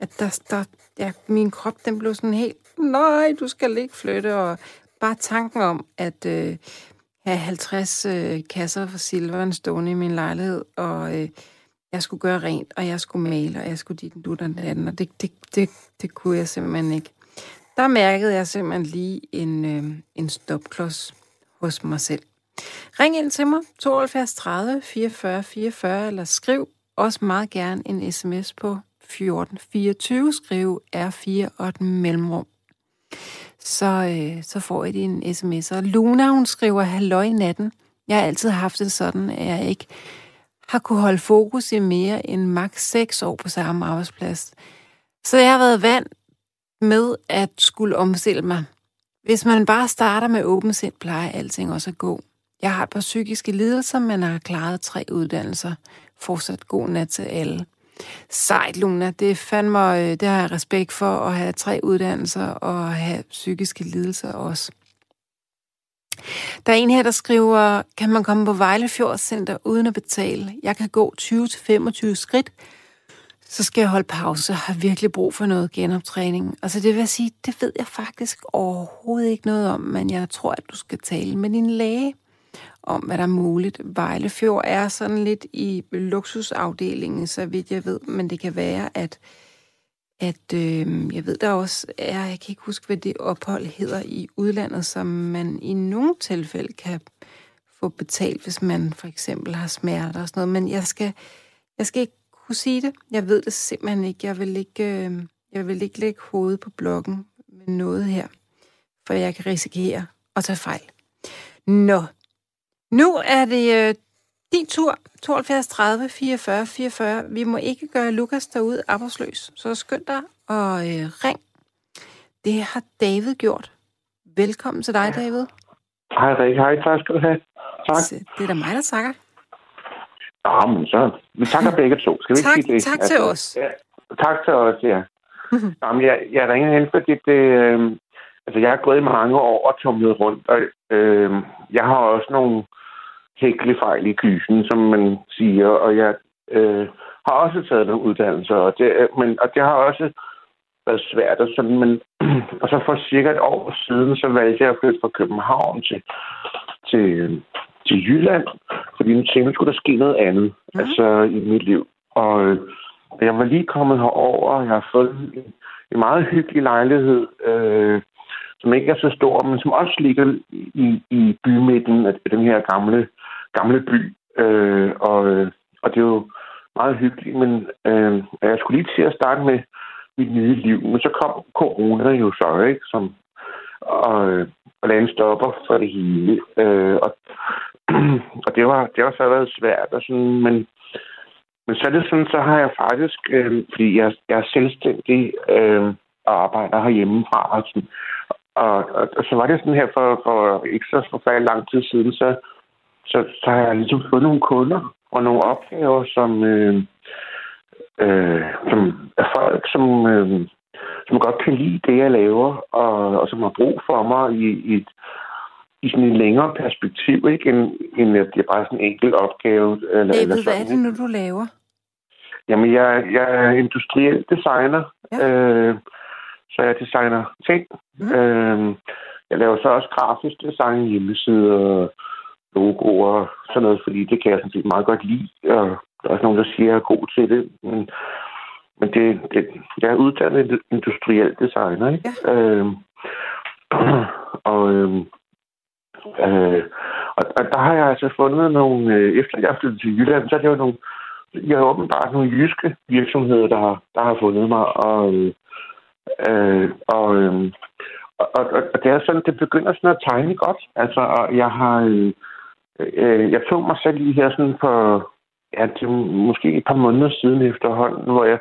at der, der, ja, min krop, den blev sådan helt, nej, du skal ikke flytte, og bare tanken om, at øh, have 50 øh, kasser for silveren stående i min lejlighed, og øh, jeg skulle gøre rent, og jeg skulle male, og jeg skulle dit du den anden, og det, det, det, det kunne jeg simpelthen ikke. Der mærkede jeg simpelthen lige en, øh, en stopklods hos mig selv. Ring ind til mig, 72 30 44 44, eller skriv også meget gerne en sms på 1424, skrive R4 og et mellemrum. Så, øh, så får I din sms. Og Luna, hun skriver, halløj i natten. Jeg har altid haft det sådan, at jeg ikke har kunne holde fokus i mere end maks 6 år på samme arbejdsplads. Så jeg har været vant med at skulle omstille mig. Hvis man bare starter med åben sind, plejer alting også at gå. Jeg har et par psykiske lidelser, men har klaret tre uddannelser. Fortsat god nat til alle. Sejt, Luna. Det, fandme, øh, det har jeg respekt for at have tre uddannelser og have psykiske lidelser også. Der er en her, der skriver, kan man komme på Vejle Fjordscenter uden at betale? Jeg kan gå 20-25 skridt, så skal jeg holde pause Jeg har virkelig brug for noget genoptræning. Altså det vil sige, det ved jeg faktisk overhovedet ikke noget om, men jeg tror, at du skal tale med din læge om, hvad der er muligt. Vejlefjord er sådan lidt i luksusafdelingen, så vidt jeg ved, men det kan være, at, at øh, jeg ved der også er, jeg kan ikke huske, hvad det ophold hedder i udlandet, som man i nogle tilfælde kan få betalt, hvis man for eksempel har smerter og sådan noget, men jeg skal, jeg skal ikke kunne sige det. Jeg ved det simpelthen ikke. Jeg vil ikke, øh, jeg vil ikke lægge hovedet på blokken med noget her, for jeg kan risikere at tage fejl. Nå, nu er det øh, din tur. 72 30 44 44. Vi må ikke gøre Lukas derude arbejdsløs, så skynd dig og øh, ring. Det har David gjort. Velkommen til dig, David. Hej, Rik. Hej, tak skal du have. Tak. Det er da mig, der takker. Ja, men så. Vi takker begge to. Skal vi tak, sige det? Tak til altså, os. Ja, tak til os, ja. <laughs> Jamen, jeg, jeg ringer hen, fordi det, øh, altså, jeg har gået i mange år og tumlet rundt, og øh, jeg har også nogle hækle fejl i kysen, som man siger, og jeg øh, har også taget nogle uddannelser, og det, men, og det har også været svært. Og, sådan, men, <clears throat> og så for cirka et år siden, så valgte jeg at flytte fra København til, til, til Jylland, fordi nu tænkte, skulle der ske noget andet mm. altså, i mit liv. Og øh, jeg var lige kommet herover, og jeg har fået en, en meget hyggelig lejlighed, øh, som ikke er så stor, men som også ligger i, i bymidten af den her gamle gamle by. Øh, og, øh, og det er jo meget hyggeligt, men øh, jeg skulle lige til at starte med mit nye liv. Men så kom corona jo så, ikke? Som, og, og lagde stopper for det hele. Øh, og, <clears throat> og det var, det var så været svært. Og sådan, men, men så er det sådan, så har jeg faktisk, øh, fordi jeg, jeg er selvstændig øh, og arbejder herhjemmefra. Og, sådan, og, og, og så var det sådan her for, for ikke så forfærdelig lang tid siden, så så, så har jeg ligesom fået nogle kunder og nogle opgaver, som, øh, øh, som er folk, som, øh, som godt kan lide det, jeg laver, og, og som har brug for mig i, i, et, i sådan en længere perspektiv, ikke? End, end at det er bare sådan en enkelt opgave. Eller, David, eller hvad sådan, er det nu, du laver? Jamen, jeg, jeg er industriel designer, Ja. øh, så jeg designer ting. Mm. Øh, jeg laver så også grafisk design, hjemmesider, logoer og sådan noget, fordi det kan jeg sådan set meget godt lide. Og der er også nogen, der siger, at jeg er god til det. Men, men det, det, jeg er uddannet industriel designer, ikke? Ja. Øh, og, øh, øh, og, og der har jeg altså fundet nogle, øh, efter jeg flyttede til Jylland, så er det jo nogle, jeg har åbenbart nogle jyske virksomheder, der har, der har fundet mig, og, øh, øh, og, øh, og, og, og det er sådan, det begynder sådan at tegne godt. Altså, og jeg har, øh, jeg tog mig selv lige her sådan for, ja, det måske et par måneder siden efterhånden, hvor jeg,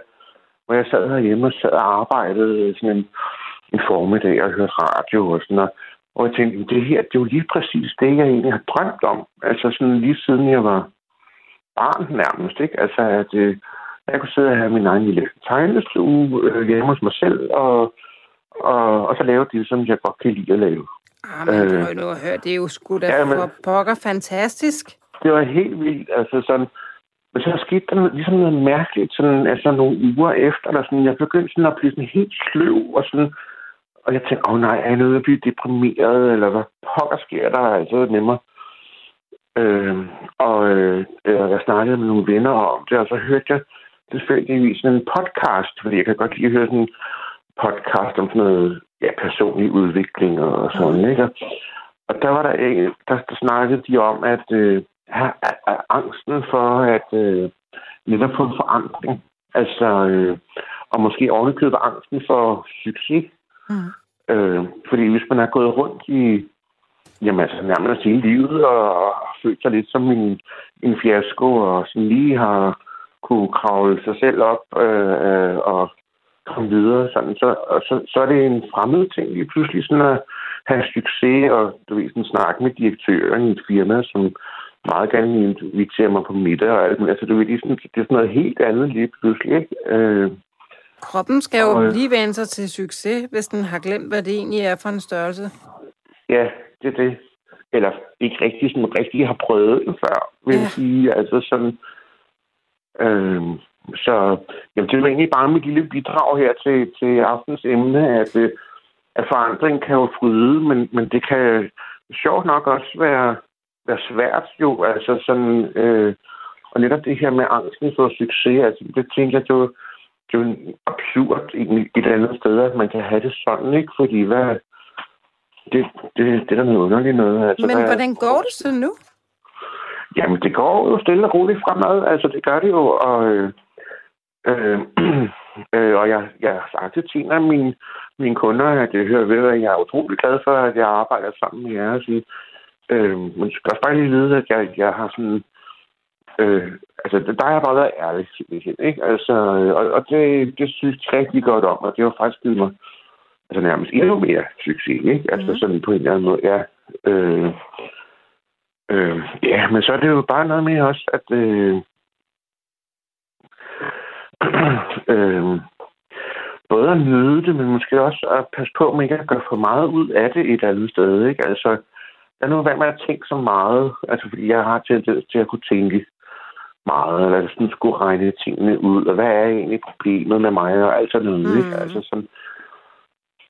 hvor jeg sad herhjemme og sad og arbejdede sådan en, en formiddag og hørte radio og sådan noget. Og jeg tænkte, det her, det er jo lige præcis det, jeg egentlig har drømt om. Altså sådan lige siden jeg var barn nærmest, ikke? Altså at øh, jeg kunne sidde og have min egen lille tegnestue øh, hjemme hos mig selv, og, og, og så lave det, som jeg godt kan lide at lave. Ah, men øh, prøv nu at høre, det er jo sgu da Ja, men- for pokker fantastisk. Det var helt vildt, altså sådan... Men så skete der ligesom noget mærkeligt, sådan, altså nogle uger efter, eller sådan, jeg begyndte sådan at blive sådan helt sløv, og sådan, og jeg tænkte, åh oh, nej, er jeg nødt til at blive deprimeret, eller hvad pokker sker der altså med mig? Øh, og øh, jeg snakkede med nogle venner om det, og så hørte jeg tilfældigvis sådan en podcast, fordi jeg kan godt lide at høre sådan en podcast om sådan noget ja, personlig udvikling og sådan, ikke? Og- der var der en, der, der snakkede de om, at øh, er, er angsten for at øh, netop få en forandring. Altså, øh, og måske ovenikøbet angsten for succes. Mm. Øh, fordi hvis man er gået rundt i jamen, altså, nærmest hele livet og, og følt sig lidt som en, en fiasko, og sådan lige har kunne kravle sig selv op øh, øh, og komme videre, sådan, så, og så, så er det en fremmed ting lige pludselig sådan at have succes, og du ved, sådan snakke med direktøren i et firma, som meget gerne inviterer mig på middag og alt, men altså, du ved, det er sådan, det er sådan noget helt andet lige pludselig, ikke? Øh, Kroppen skal jo Og, lige vende sig til succes, hvis den har glemt, hvad det egentlig er for en størrelse. Ja, det er det. Eller ikke rigtig sådan rigtig har prøvet det før, vil Ja. sige. Altså sådan... Øh, så jamen, det er jo egentlig bare mit lille bidrag her til, til aftens emne, at, øh, at forandring kan jo fryde, men, men det kan sjovt nok også være, være svært jo. Altså sådan... Øh, og netop det her med angsten for succes, altså det tænker jeg, det er jo, det er jo absurd egentlig et andet sted, at man kan have det sådan, ikke? Fordi hvad, det, det, det er da noget underligt noget. Altså, Men der, hvordan går det så nu? Jamen, det går jo stille og roligt fremad. Altså, det gør det jo. Og, øh, <clears throat> øh, og jeg, jeg har sagt til en af mine, mine kunder, at jeg hører ved, at jeg er utrolig glad for, at jeg arbejder sammen med jer. Og sige, øh, men skal også bare lige vide, at jeg, jeg har sådan... Øh, altså, der har jeg bare været ærlig, simpelthen, ikke? Altså, øh, og, og det, det synes jeg rigtig godt om, og det har faktisk givet mig altså nærmest endnu mere succes, ikke? Altså Mhm. sådan på en eller anden måde, ja. Øh, øh, ja, men så er det jo bare noget med også, at øh, <clears throat> øh, både at nyde det, men måske også at passe på, at man ikke at gøre for meget ud af det et andet sted, ikke? Altså, er nu hvad med at tænke så meget, altså fordi jeg har tendens til at kunne tænke meget, eller sådan skulle regne tingene ud, og hvad er egentlig problemet med mig, og alt sådan noget, mm. ikke? Altså sådan,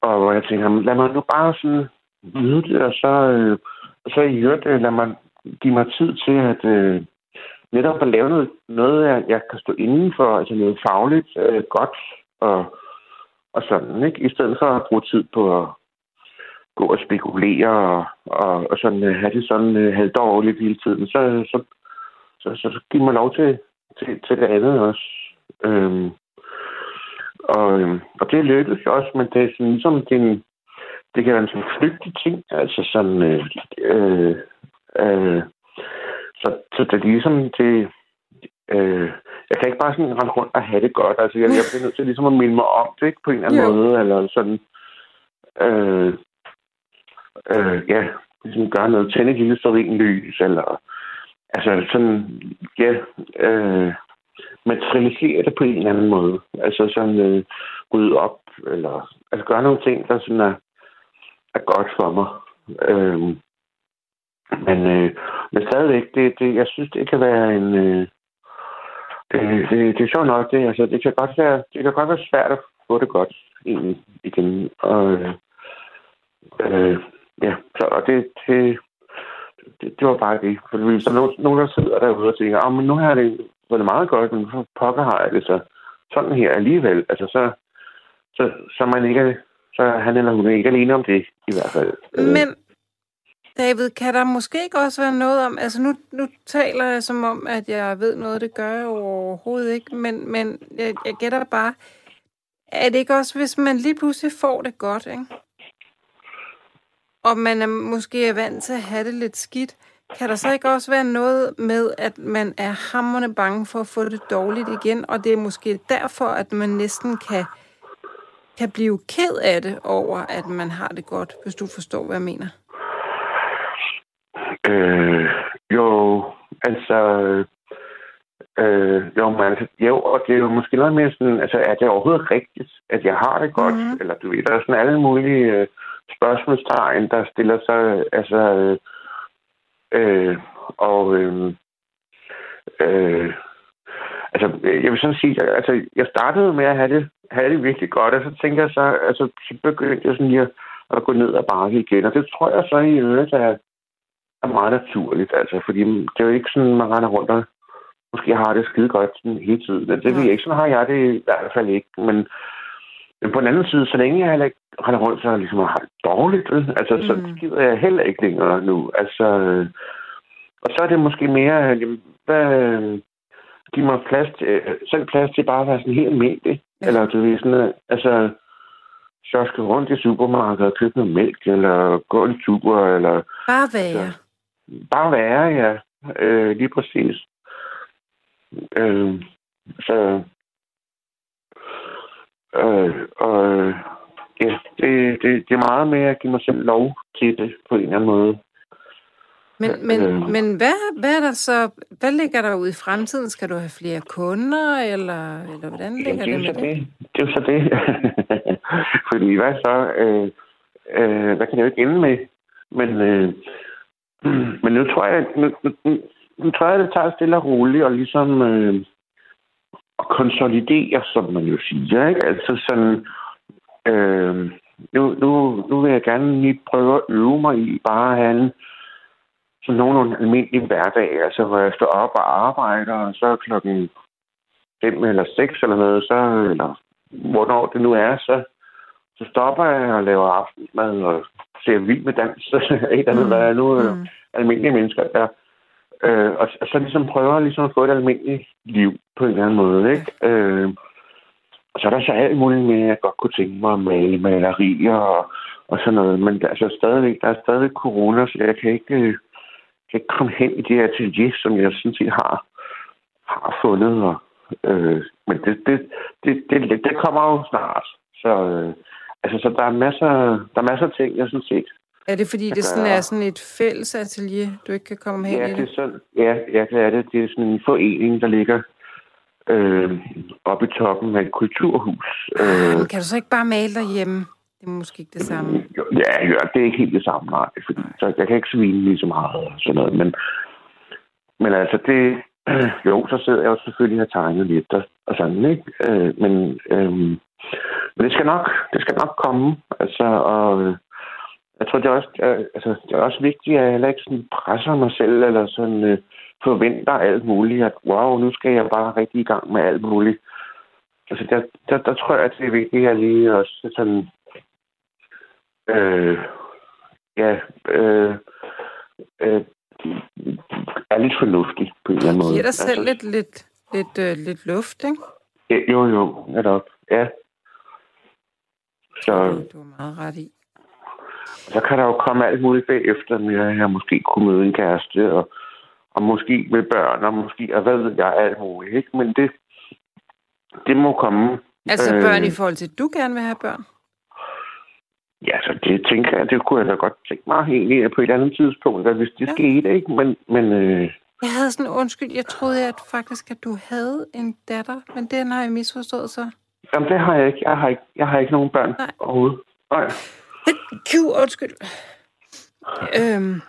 og hvor jeg tænker, lad mig nu bare sådan nyde det, og så, øh, og så i øvrigt, øh, lad mig give mig tid til at øh, netop at lave noget, noget jeg, jeg kan stå inden for, altså noget fagligt øh, godt, og, og sådan, ikke? I stedet for at bruge tid på at gå og spekulere, og, og, og sådan øh, have det sådan øh, halvdårligt hele tiden, så, så, så, så, så giv mig lov til, til, til det andet også. Øhm, og, øhm, og det lykkedes også, men det er sådan ligesom, det, er en, det kan være en sådan flygtig ting, altså sådan, øh, øh, så, så det er ligesom, det, øh, jeg kan ikke bare sådan rende rundt og have det godt, altså jeg, jeg bliver nødt til ligesom at minde mig om det, ikke, på en eller anden Jo. måde, eller sådan, øh, øh, ja, ligesom gøre noget, tænde et lille lys, eller, altså sådan, ja, øh, materialisere det på en eller anden måde. Altså sådan øh, rydde op, eller altså gøre nogle ting, der sådan er, er godt for mig. Øhm, Men, øh, men stadigvæk, det, det, jeg synes, det kan være en... Øh, det, det, det er sjovt nok, det, altså, det, kan godt være, det kan godt være svært at få det godt egentlig igen. Og, øh, øh, ja, så, og det, det, det, det var bare det. For hvis der er nogen, nogen, der sidder derude og tænker, oh, men nu har det været meget godt, men for pokker har jeg det så sådan her alligevel. Altså, så, så, så, man ikke, så han eller hun er ikke alene om det, i hvert fald. Men, David, kan der måske ikke også være noget om, altså nu, nu taler jeg som om, at jeg ved noget, det gør jeg overhovedet ikke, men, men jeg, jeg gætter bare, er det ikke også, hvis man lige pludselig får det godt, ikke? og man er måske er vant til at have det lidt skidt, kan der så ikke også være noget med, at man er hammerne bange for at få det dårligt igen, og det er måske derfor, at man næsten kan, kan blive ked af det over, at man har det godt, hvis du forstår, hvad jeg mener? Øh, jo, altså... Øh, jo, men altså, jo, og det er jo måske noget mere sådan, altså, er det overhovedet rigtigt, at jeg har det godt? Mm-hmm. Eller du ved, der er sådan alle mulige øh, spørgsmålstegn, der stiller sig, altså, øh, øh, og, øh, øh, altså, jeg vil sådan sige, altså, jeg startede med at have det, have det virkelig godt, og så tænker jeg så, altså, så begyndte jeg sådan lige at, at gå ned og bakke igen, og det tror jeg så i øvrigt er, er meget naturligt, altså, fordi det er jo ikke sådan, man render rundt og måske har det skide godt sådan hele tiden. Det ved jeg ikke, sådan har jeg det i hvert fald ikke, men men på den anden side, så længe jeg heller ikke render rundt, så ligesom har det dårligt, altså, mm. så gider jeg heller ikke længere nu. Altså, og så er det måske mere, jamen, hvad, give mig plads til, selv plads til bare at være sådan helt almindelig. Ja. Eller du ved sådan, altså, så skal rundt i supermarkedet og købe noget mælk, eller gå en tur, eller... Bare være. Så, bare være, ja. Øh, lige præcis. Øh, så Øh, og ja, det, det, det er meget med at give mig selv lov til det på en eller anden måde. Men, men, øh, men hvad, hvad er der så, hvad ligger der ud i fremtiden? Skal du have flere kunder, eller, eller hvordan ligger det, det med det? det? Det er jo så det. <laughs> Fordi hvad så? Øh, øh, hvad kan jeg jo ikke ende med? Men, øh, <clears throat> men nu tror jeg, nu, nu, nu tror jeg, det tager stille og roligt, og ligesom øh, konsolidere, som man jo siger. Ikke? Altså sådan, øh, nu, nu, nu vil jeg gerne lige prøve at øve mig i bare at have en sådan nogenlunde almindelig hverdag, altså hvor jeg står op og arbejder, og så klokken 5 eller 6 eller noget, så, eller hvornår det nu er, så, så stopper jeg og laver aftensmad og ser vild med dans, <laughs> et eller andet, mm. hvad er nu mm. almindelige mennesker der. Øh, og, og så ligesom prøver ligesom at få et almindeligt liv på en eller anden måde. Ikke? Øh, og så er der så alt muligt med, at jeg godt kunne tænke mig at male malerier og, og sådan noget. Men altså, stadigvæk, der er stadig corona, så jeg kan ikke, øh, kan ikke komme hen i det atelier, som jeg sådan set har, har fundet. Og, øh, men det, det, det, det, det, det kommer jo snart. Så, øh, altså, så der er masser, der er masser af ting, jeg sådan set er det fordi, det sådan er sådan et fælles atelier, du ikke kan komme hen ja, i det? Er sådan, ja, ja, det er det. Det er sådan en forening, der ligger øh, oppe i toppen af et kulturhus. Øh, Men kan du så ikke bare male derhjemme? Det er måske ikke det samme. Ja, ja det er ikke helt det samme, nej. Fordi, så jeg kan ikke svine lige så meget og sådan noget. Men, men altså, det, <clears throat> jo, så sidder jeg jo selvfølgelig og tegner lidt og, og sådan, ikke? Øh, men, øh, men det skal nok, det skal nok komme. Altså, og, jeg tror, det er også, altså, det er også vigtigt, at jeg heller ikke sådan presser mig selv, eller sådan øh, forventer alt muligt, at wow, nu skal jeg bare rigtig i gang med alt muligt. Altså, der, der, der tror jeg, at det er vigtigt, at jeg lige også sådan, øh, ja, øh, øh, er lidt fornuftig på en eller anden måde. Giver dig selv altså, lidt, lidt, lidt, øh, lidt luft, ikke? Ja, jo, jo, netop, ja. Så, du er meget ret i så kan der jo komme alt muligt bagefter, at jeg måske kunne møde en kæreste, og, og måske med børn, og måske, og hvad ved jeg, alt muligt, ikke? Men det, det må komme. Altså børn øh, i forhold til, at du gerne vil have børn? Ja, så det tænker jeg, det kunne jeg da godt tænke mig egentlig på et andet tidspunkt, hvis det ja. skete, ikke? Men, men øh, jeg havde sådan, undskyld, jeg troede at faktisk, at du havde en datter, men den har jeg misforstået så. Jamen, det har jeg ikke. Jeg har ikke, jeg har ikke nogen børn Nej. overhovedet. Nej. Q, undskyld. Øhm,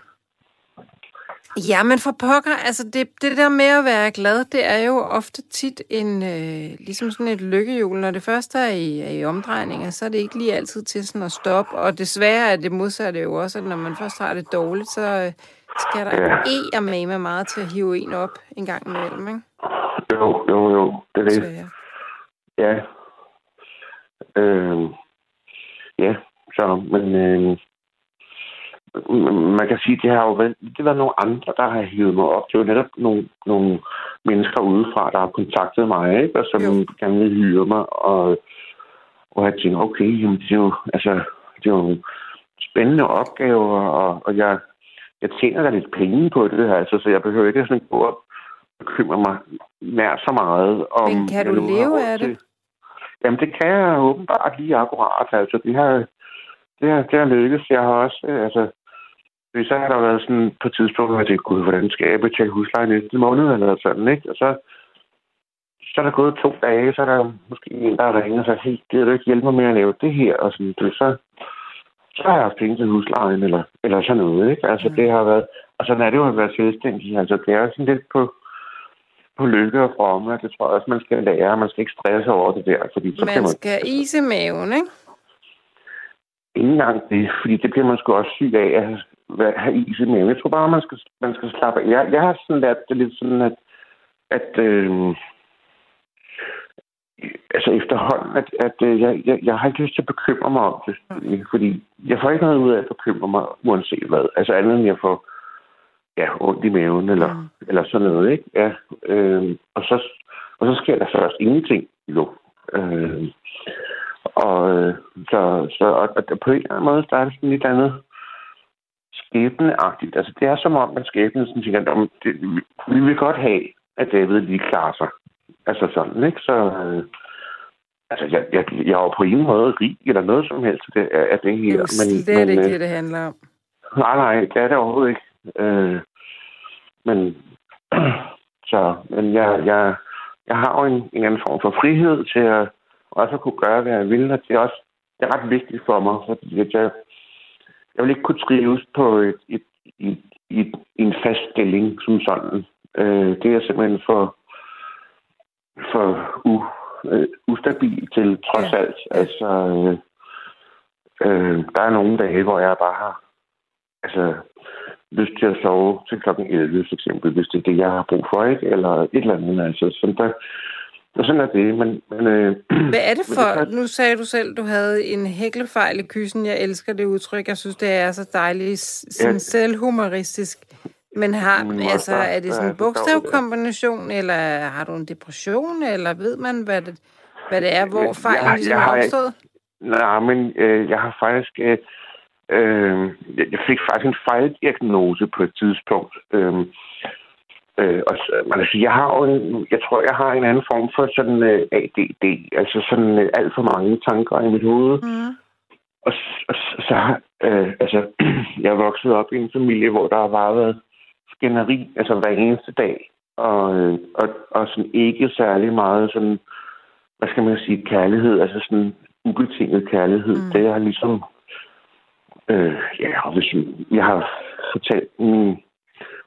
Ja, men for pokker, altså det, det der med at være glad, det er jo ofte tit en, øh, ligesom sådan et lykkehjul. Når det første er i, er i omdrejninger, så er det ikke lige altid til sådan at stoppe. Og desværre er det modsatte jo også, at når man først har det dårligt, så øh, skal der ja. e og med meget til at hive en op en gang imellem, ikke? Jo, jo, jo. Det er det. Ja. Øh, ja, så, men... Øh, man kan sige, det har jo været, det var nogle andre, der har hivet mig op. Det var netop nogle, nogle mennesker udefra, der har kontaktet mig, ikke? og som jo. gerne vil hyre mig. Og, og jeg tænkte, okay, jamen, det er jo, altså, det er jo spændende opgaver, og, og jeg, jeg tjener da lidt penge på det her, altså, så jeg behøver ikke sådan gå og bekymre mig nær så meget om... Men kan du leve af det? Jamen, det kan jeg åbenbart lige akkurat. Altså, det har, det har, det har lykkes. Jeg har også, altså, så har der været sådan på et tidspunkt, jeg tænkte, gud, hvordan skal jeg betale husleje næste måned, eller sådan, ikke? Og så, så er der gået to dage, så er der måske en, der ringer og siger, hey, gider du ikke hjælpe mig med at lave det her? Og sådan, det, så, så har jeg haft penge til huslejen, eller, eller sådan noget, ikke? Altså, mm. det har været... Og sådan er det jo at være selvstændig. Altså, det er sådan lidt på, på lykke og fromme, det tror jeg også, man skal lære. Man skal ikke stresse over det der, fordi så man, man skal ise maven, ikke? Ingen gang det, fordi det bliver man sgu også syg af at have is i maven. Jeg tror bare, man skal, man skal slappe af. Jeg, jeg har sådan lært det lidt sådan, at, at øh, altså efterhånden, at, at øh, jeg, jeg, jeg har ikke lyst til at bekymre mig om det. Fordi jeg får ikke noget ud af at bekymre mig, uanset hvad. Altså andet end jeg får ja, ondt i maven, eller, mm. eller sådan noget, ikke? Ja, øh, og, så, og så sker der først ingenting, jo. Øh, og øh, så, så og, og på en eller anden måde, der er det sådan lidt andet skæbneagtigt. Altså, det er som om, man skæbnen sådan tænker, om det, vi vil godt have, at David lige klarer sig. Altså sådan, ikke? Så, øh, altså, jeg, jeg, jeg er jo på ingen måde rig eller noget som helst af det, af det her. Det er men, men, ikke øh, det, det handler om. Nej, nej, det er det overhovedet ikke. Øh, men, <clears throat> så, men jeg, jeg, jeg har jo en, en anden form for frihed til at også at kunne gøre, hvad jeg vil, og det er også det er ret vigtigt for mig, fordi jeg, jeg vil ikke kunne trives på et, et, et, et, en fast stilling som sådan. Øh, det er simpelthen for, for u, øh, ustabil til trods ja. alt. Altså, øh, øh, der er nogle dage, hvor jeg bare har altså, lyst til at sove til klokken 11, for eksempel, hvis det er det, jeg har brug for, ikke? Eller et eller andet. Altså, så der, og sådan er det. Men, men, øh, <clears throat> Hvad er det for... Det, nu sagde du selv, du havde en hæklefejl i kyssen. Jeg elsker det udtryk. Jeg synes, det er så dejligt. Sådan ja. selvhumoristisk. Men har, men altså, er det sådan en bogstavkombination, eller har du en depression, eller ved man, hvad det, hvad det er, hvor fejlen ligesom har opstået? Nej, men øh, jeg har faktisk... Øh, øh, jeg fik faktisk en fejldiagnose på et tidspunkt. Øh, Øh, og man sige, jeg har jo en, jeg tror, jeg har en anden form for sådan øh, ADD, altså sådan uh, alt for mange tanker i mit hoved. Mm. Og, og så har, uh, altså, <clears throat> jeg er vokset op i en familie, hvor der har bare været skænderi, altså hver eneste dag. Og, og, og sådan ikke særlig meget sådan, hvad skal man sige, kærlighed, altså sådan ubetinget kærlighed. Mm. Det har ligesom, øh, ja, hvis jeg har fortalt min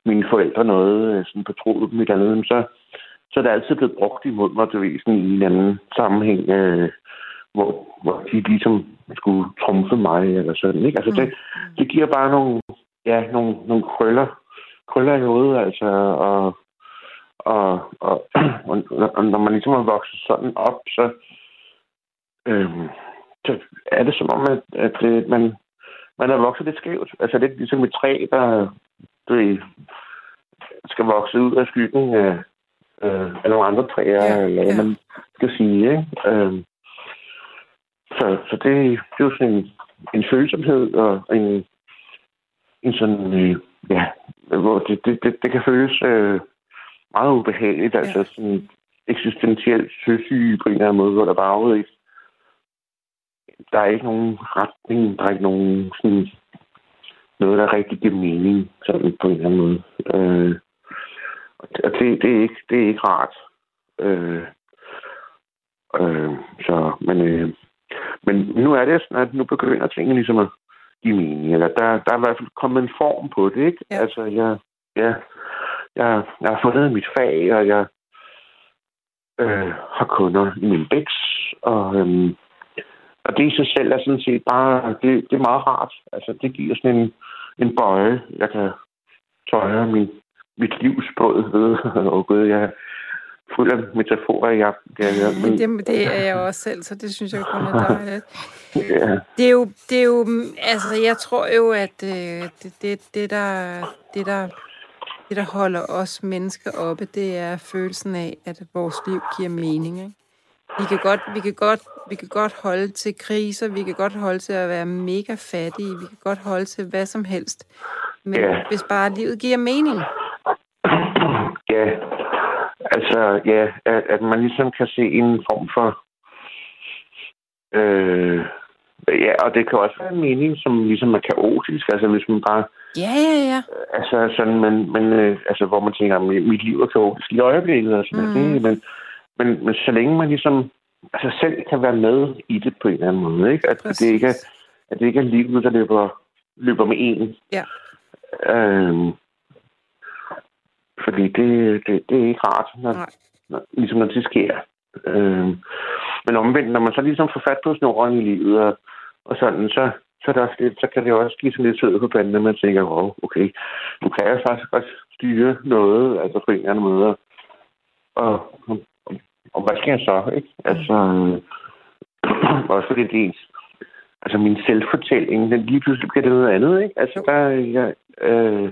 mine forældre noget øh, sådan på mit andet, så, så er det altid blevet brugt imod mig, du ved, sådan i en anden sammenhæng, øh, hvor, hvor de ligesom skulle trumfe mig, eller sådan, ikke? Altså, mm. det, det giver bare nogle, ja, nogle, nogle krøller, krøller i hovedet, altså, og, og, og, <clears throat> og, og når man ligesom har vokset sådan op, så, øh, så er det som om, at, at, at man, man er vokset lidt skævt. Altså lidt ligesom et træ, der, du skal vokse ud af skyggen af, øh, af nogle andre træer, ja, eller hvad ja. man skal sige. Ikke? Øh, så, så det, det er jo sådan en, en følsomhed og en, en sådan, øh, ja, hvor det, det, det, det kan føles øh, meget ubehageligt, ja. altså sådan eksistentielt søsyge på en eller anden måde, hvor der bare ikke der er ikke nogen retning, der er ikke nogen sådan noget, der rigtig giver mening, sådan på en eller anden måde. Øh, og det, det, er ikke, det er ikke rart. Øh, øh, så, men, øh, men nu er det sådan, at nu begynder tingene ligesom at give mening. Eller der, der er i hvert fald kommet en form på det, ikke? Ja. Altså, jeg, ja, jeg, jeg har fundet mit fag, og jeg øh, har kunder i min bæks, og, øhm, og det i sig selv er sådan set bare, det, det er meget rart. Altså, det giver sådan en, en bøje, jeg kan tøje min, mit livsbåd ved. <laughs> og gud, jeg fuld af metaforer aften. Det er, men... det, det er jeg også selv, så det synes jeg kun er <laughs> dejligt. ja. Det er jo, det er jo, altså jeg tror jo, at øh, det, det, det, der, det, der, det, der holder os mennesker oppe, det er følelsen af, at vores liv giver mening. Ikke? Vi kan, godt, vi, kan godt, vi kan godt holde til kriser, vi kan godt holde til at være mega fattige, vi kan godt holde til hvad som helst. Men ja. hvis bare livet giver mening. <clears throat> Ja, altså ja, at, at man ligesom kan se en form for... Øh, ja, og det kan også være en mening, som ligesom er kaotisk, altså hvis man bare... Ja, ja, ja. Altså sådan, men, men øh, altså, hvor man tænker, mit liv er kaotisk i øjeblikket og sådan mm. det, men men, men så længe man ligesom altså selv kan være med i det på en eller anden måde, ikke? At, at det ikke er, at det ikke er livet, der løber, løber med en. Ja. Øhm, fordi det, det, det er ikke rart, når, når, ligesom når det sker. Øhm, men omvendt, når man så ligesom får fat på snoren i livet, og, og sådan, så, så, der så kan det også give sådan lidt sød på panden, når man tænker, wow, okay, nu kan jeg faktisk godt styre noget, altså på en eller anden måde, og, og hvad skal jeg så, ikke? Altså, øh, <clears throat> også fordi det er altså min selvfortælling, den lige pludselig bliver det noget andet, ikke? Altså, der, jeg, øh,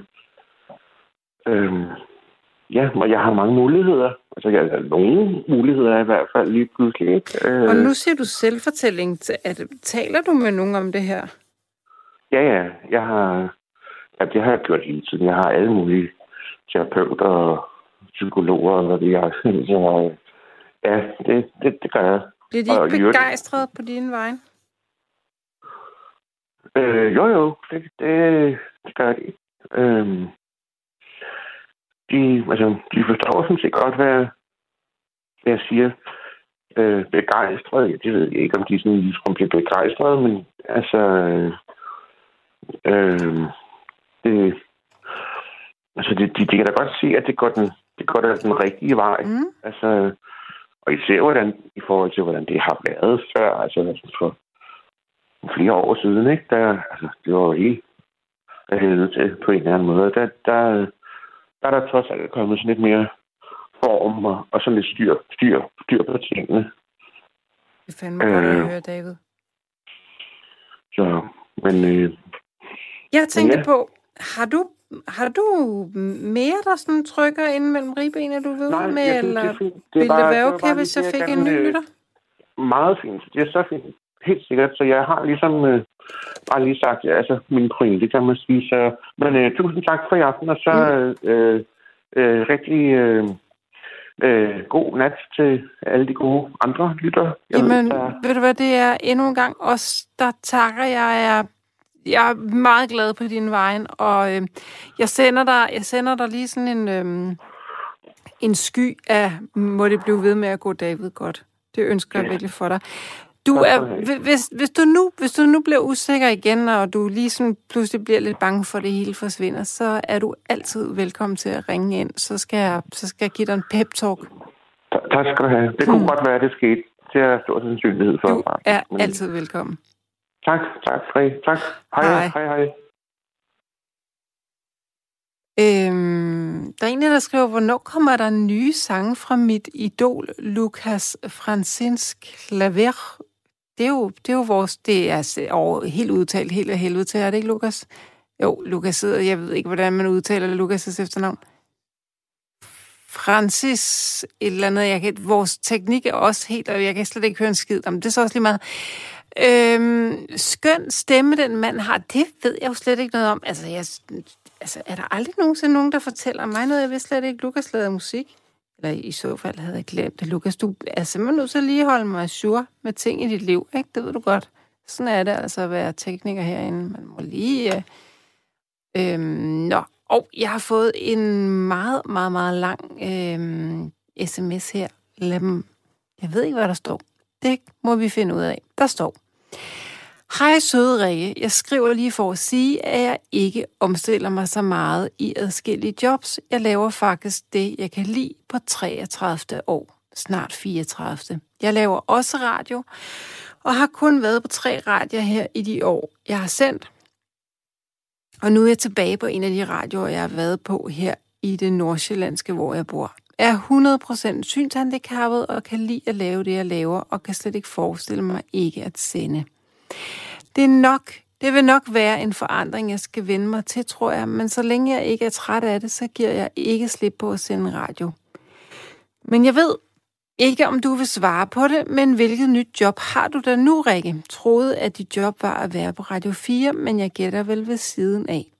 øh, ja, og jeg har mange muligheder. Altså, jeg har nogle muligheder i hvert fald lige pludselig, ikke? Øh, og nu siger du selvfortælling. At, taler du med nogen om det her? Ja, ja. Jeg har, ja, det har jeg gjort hele tiden. Jeg har alle mulige terapeuter og psykologer, og hvad det er. <laughs> Så, Ja, det, det, det gør jeg. Bliver de ikke begejstrede på din vej? Øh, jo, jo, det, det, det gør de. Øhm, de, altså, de forstår sådan set godt, hvad, hvad jeg siger. Øh, begejstret, ja, det ved jeg ikke, om de sådan ligesom bliver begejstret, men altså, øh, det, altså, de, de, de kan da godt se, at det går den, det går da den rigtige vej. Mm. Altså, og især hvordan, i forhold til, hvordan det har været før, altså for flere år siden, ikke? Der, altså, det var jo helt helvede til på en eller anden måde. Der, der, der er der trods alt kommet sådan lidt mere form og, og sådan lidt styr, styr, styr på tingene. Det er fandme godt at øh. høre, David. Så, men... Øh, jeg tænkte ja. på, har du har du mere, der sådan trykker ind mellem ribbenene, du ved Nej, med? Eller det er fint. Det ville det være okay, hvis jeg fik en ny øh, lytter? Meget fint. Det er så fint. Helt sikkert. Så jeg har ligesom øh, bare lige sagt, ja, altså min pointe, kan man sige. Så, men øh, tusind tak for i aften, og så mm. øh, øh, rigtig øh, øh, god nat til alle de gode andre lytter. Jamen, ved, der... ved du hvad, det er endnu en gang os, der takker. Jeg er jeg er meget glad på din vej, og øh, jeg, sender dig, jeg sender dig lige sådan en, øh, en sky af, må det blive ved med at gå David godt. Det ønsker jeg virkelig for dig. Du er, hvis, hvis, du nu, hvis du nu bliver usikker igen, og du lige sådan pludselig bliver lidt bange for, at det hele forsvinder, så er du altid velkommen til at ringe ind. Så skal jeg, så skal jeg give dig en pep-talk. Tak skal du have. Det kunne hmm. godt være, at det skete. Det er stor sandsynlighed for. Du er altid velkommen. Tak, tak, Fri. Tak. Hej, hej, hej. hej. Øhm, der er en, der skriver, hvornår kommer der nye sange fra mit idol, Lukas Francinsk Klaver? Det er jo, det er jo vores, det er over, helt udtalt, helt af helvede til, er det ikke, Lukas? Jo, Lukas sidder, jeg ved ikke, hvordan man udtaler Lukas' efternavn. Francis, et eller andet, jeg kan, vores teknik er også helt, og jeg kan slet ikke høre en skid om det, er så også lige meget. Øhm, skøn stemme, den mand har, det ved jeg jo slet ikke noget om. Altså, jeg, altså, er der aldrig nogensinde nogen, der fortæller mig noget? Jeg vidste slet ikke, Lukas lavede musik. Eller i så fald havde jeg glemt det. Lukas, du er simpelthen nødt til at lige holde mig sur med ting i dit liv, ikke? Det ved du godt. Sådan er det altså at være tekniker herinde. Man må lige... Øh, øhm, nå, og jeg har fået en meget, meget, meget lang øh, sms her. Lad dem... Jeg ved ikke, hvad der står. Det må vi finde ud af. Der står, Hej søde Rikke, jeg skriver lige for at sige, at jeg ikke omstiller mig så meget i adskillige jobs. Jeg laver faktisk det, jeg kan lide på 33. år, snart 34. Jeg laver også radio, og har kun været på tre radier her i de år, jeg har sendt. Og nu er jeg tilbage på en af de radioer, jeg har været på her i det nordsjællandske, hvor jeg bor. Er 100% synshandicappet og kan lide at lave det, jeg laver, og kan slet ikke forestille mig ikke at sende. Det er nok, det vil nok være en forandring, jeg skal vende mig til, tror jeg, men så længe jeg ikke er træt af det, så giver jeg ikke slip på at sende radio. Men jeg ved ikke, om du vil svare på det, men hvilket nyt job har du da nu, Rikke? Troede, at dit job var at være på Radio 4, men jeg gætter vel ved siden af.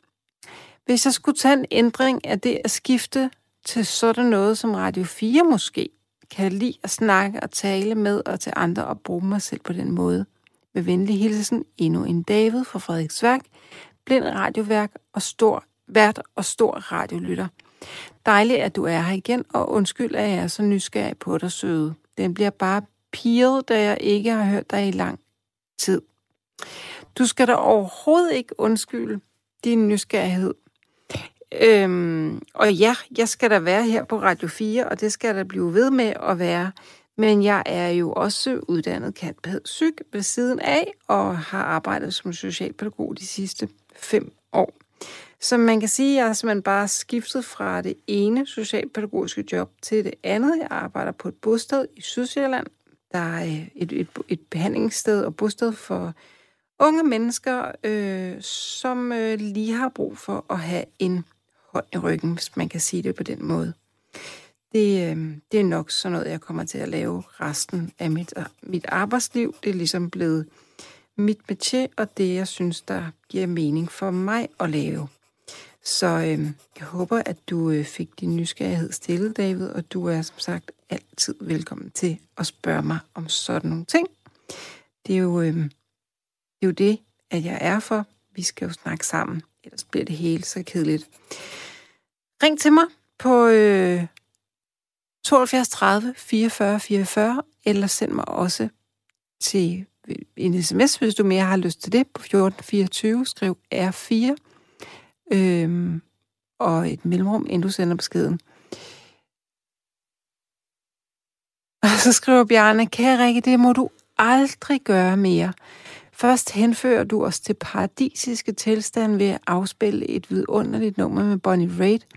Hvis jeg skulle tage en ændring af det at skifte til sådan noget som Radio 4 måske, kan jeg lide at snakke og tale med og til andre og bruge mig selv på den måde. Med venlig hilsen, endnu en David fra Frederiksværk, blind radioværk og stor vært og stor radiolytter. Dejligt, at du er her igen, og undskyld, at jeg er så nysgerrig på dig, søde. Den bliver bare piret, da jeg ikke har hørt dig i lang tid. Du skal da overhovedet ikke undskylde din nysgerrighed. Øhm, og ja, jeg skal da være her på Radio 4, og det skal der blive ved med at være. Men jeg er jo også uddannet psyk ved siden af, og har arbejdet som socialpædagog de sidste fem år. Så man kan sige, at jeg har simpelthen bare skiftet fra det ene socialpædagogiske job til det andet. Jeg arbejder på et bosted i Sydsjælland. Der er øh, et, et, et behandlingssted og bosted for unge mennesker, øh, som øh, lige har brug for at have en hånd i ryggen, hvis man kan sige det på den måde. Det, øh, det er nok sådan noget, jeg kommer til at lave resten af mit, mit arbejdsliv. Det er ligesom blevet mit metier, og det, jeg synes, der giver mening for mig at lave. Så øh, jeg håber, at du øh, fik din nysgerrighed stillet, David, og du er som sagt altid velkommen til at spørge mig om sådan nogle ting. Det er jo, øh, det, er jo det, at jeg er for. Vi skal jo snakke sammen, ellers bliver det hele så kedeligt. Ring til mig på øh, 72 30 44 44, eller send mig også til øh, en sms, hvis du mere har lyst til det, på 1424, skriv R4, øhm, og et mellemrum, inden du sender beskeden. Og så skriver Bjarne, kære Rikke, det må du aldrig gøre mere. Først henfører du os til paradisiske tilstand ved at afspille et vidunderligt nummer med Bonnie Raitt.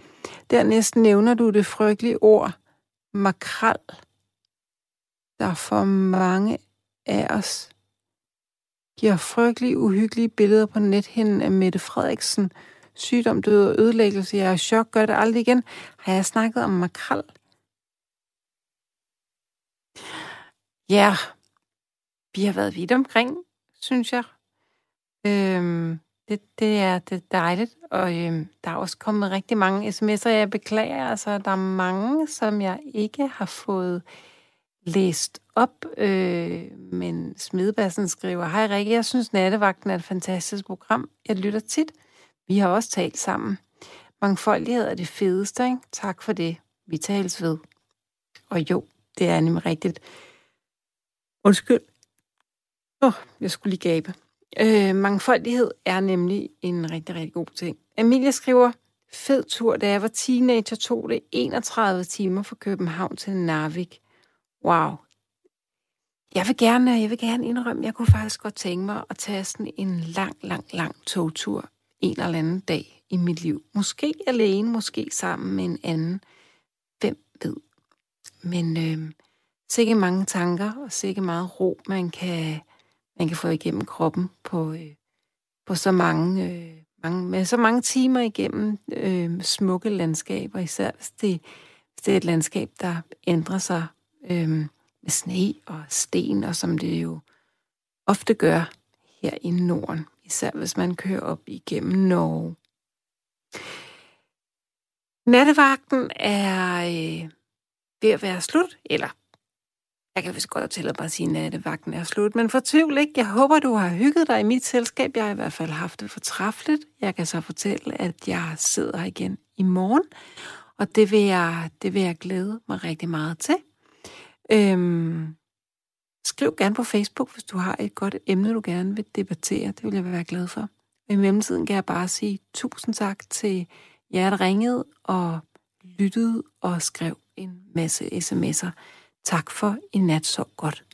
Dernæst nævner du det frygtelige ord makral. Der for mange af os giver frygtelige, uhyggelige billeder på nethinden af Mette Frederiksen. Sygdom, død og ødelæggelse. Jeg er i chok. Gør det aldrig igen. Har jeg snakket om makral? Ja, vi har været vidt omkring, synes jeg. Øhm, det, det, er, det er dejligt, og øhm, der er også kommet rigtig mange sms'er. Jeg beklager, altså, der er mange, som jeg ikke har fået læst op, øh, men Smedebassen skriver, Hej Rikke, jeg synes Nattevagten er et fantastisk program. Jeg lytter tit. Vi har også talt sammen. Mangfoldighed er det fedeste, ikke? Tak for det. Vi tales ved. Og jo, det er nemlig rigtigt. Undskyld. Åh, oh, jeg skulle lige gabe. Øh, mangfoldighed er nemlig en rigtig, rigtig god ting. Amelia skriver, fed tur, da jeg var teenager, tog det 31 timer fra København til Narvik. Wow. Jeg vil gerne, jeg vil gerne indrømme, jeg kunne faktisk godt tænke mig at tage sådan en lang, lang, lang togtur en eller anden dag i mit liv. Måske alene, måske sammen med en anden. Hvem ved? Men øh, sikke mange tanker og sikke meget ro, man kan, man kan få igennem kroppen på, øh, på så mange, øh, mange, med så mange timer igennem øh, smukke landskaber, især hvis det, hvis det er et landskab, der ændrer sig øh, med sne og sten, og som det jo ofte gør her i Norden, især hvis man kører op igennem Norge. Nattevagten er øh, ved at være slut, eller jeg kan vist godt tælle mig at sige, at vagten er slut, men fortvivl ikke. Jeg håber, du har hygget dig i mit selskab. Jeg har i hvert fald haft det fortræffeligt. Jeg kan så fortælle, at jeg sidder her igen i morgen, og det vil jeg, det vil jeg glæde mig rigtig meget til. Øhm, skriv gerne på Facebook, hvis du har et godt emne, du gerne vil debattere. Det vil jeg være glad for. I mellemtiden kan jeg bare sige tusind tak til jer, der ringede og lyttede og skrev en masse sms'er. Tak for i nat så godt.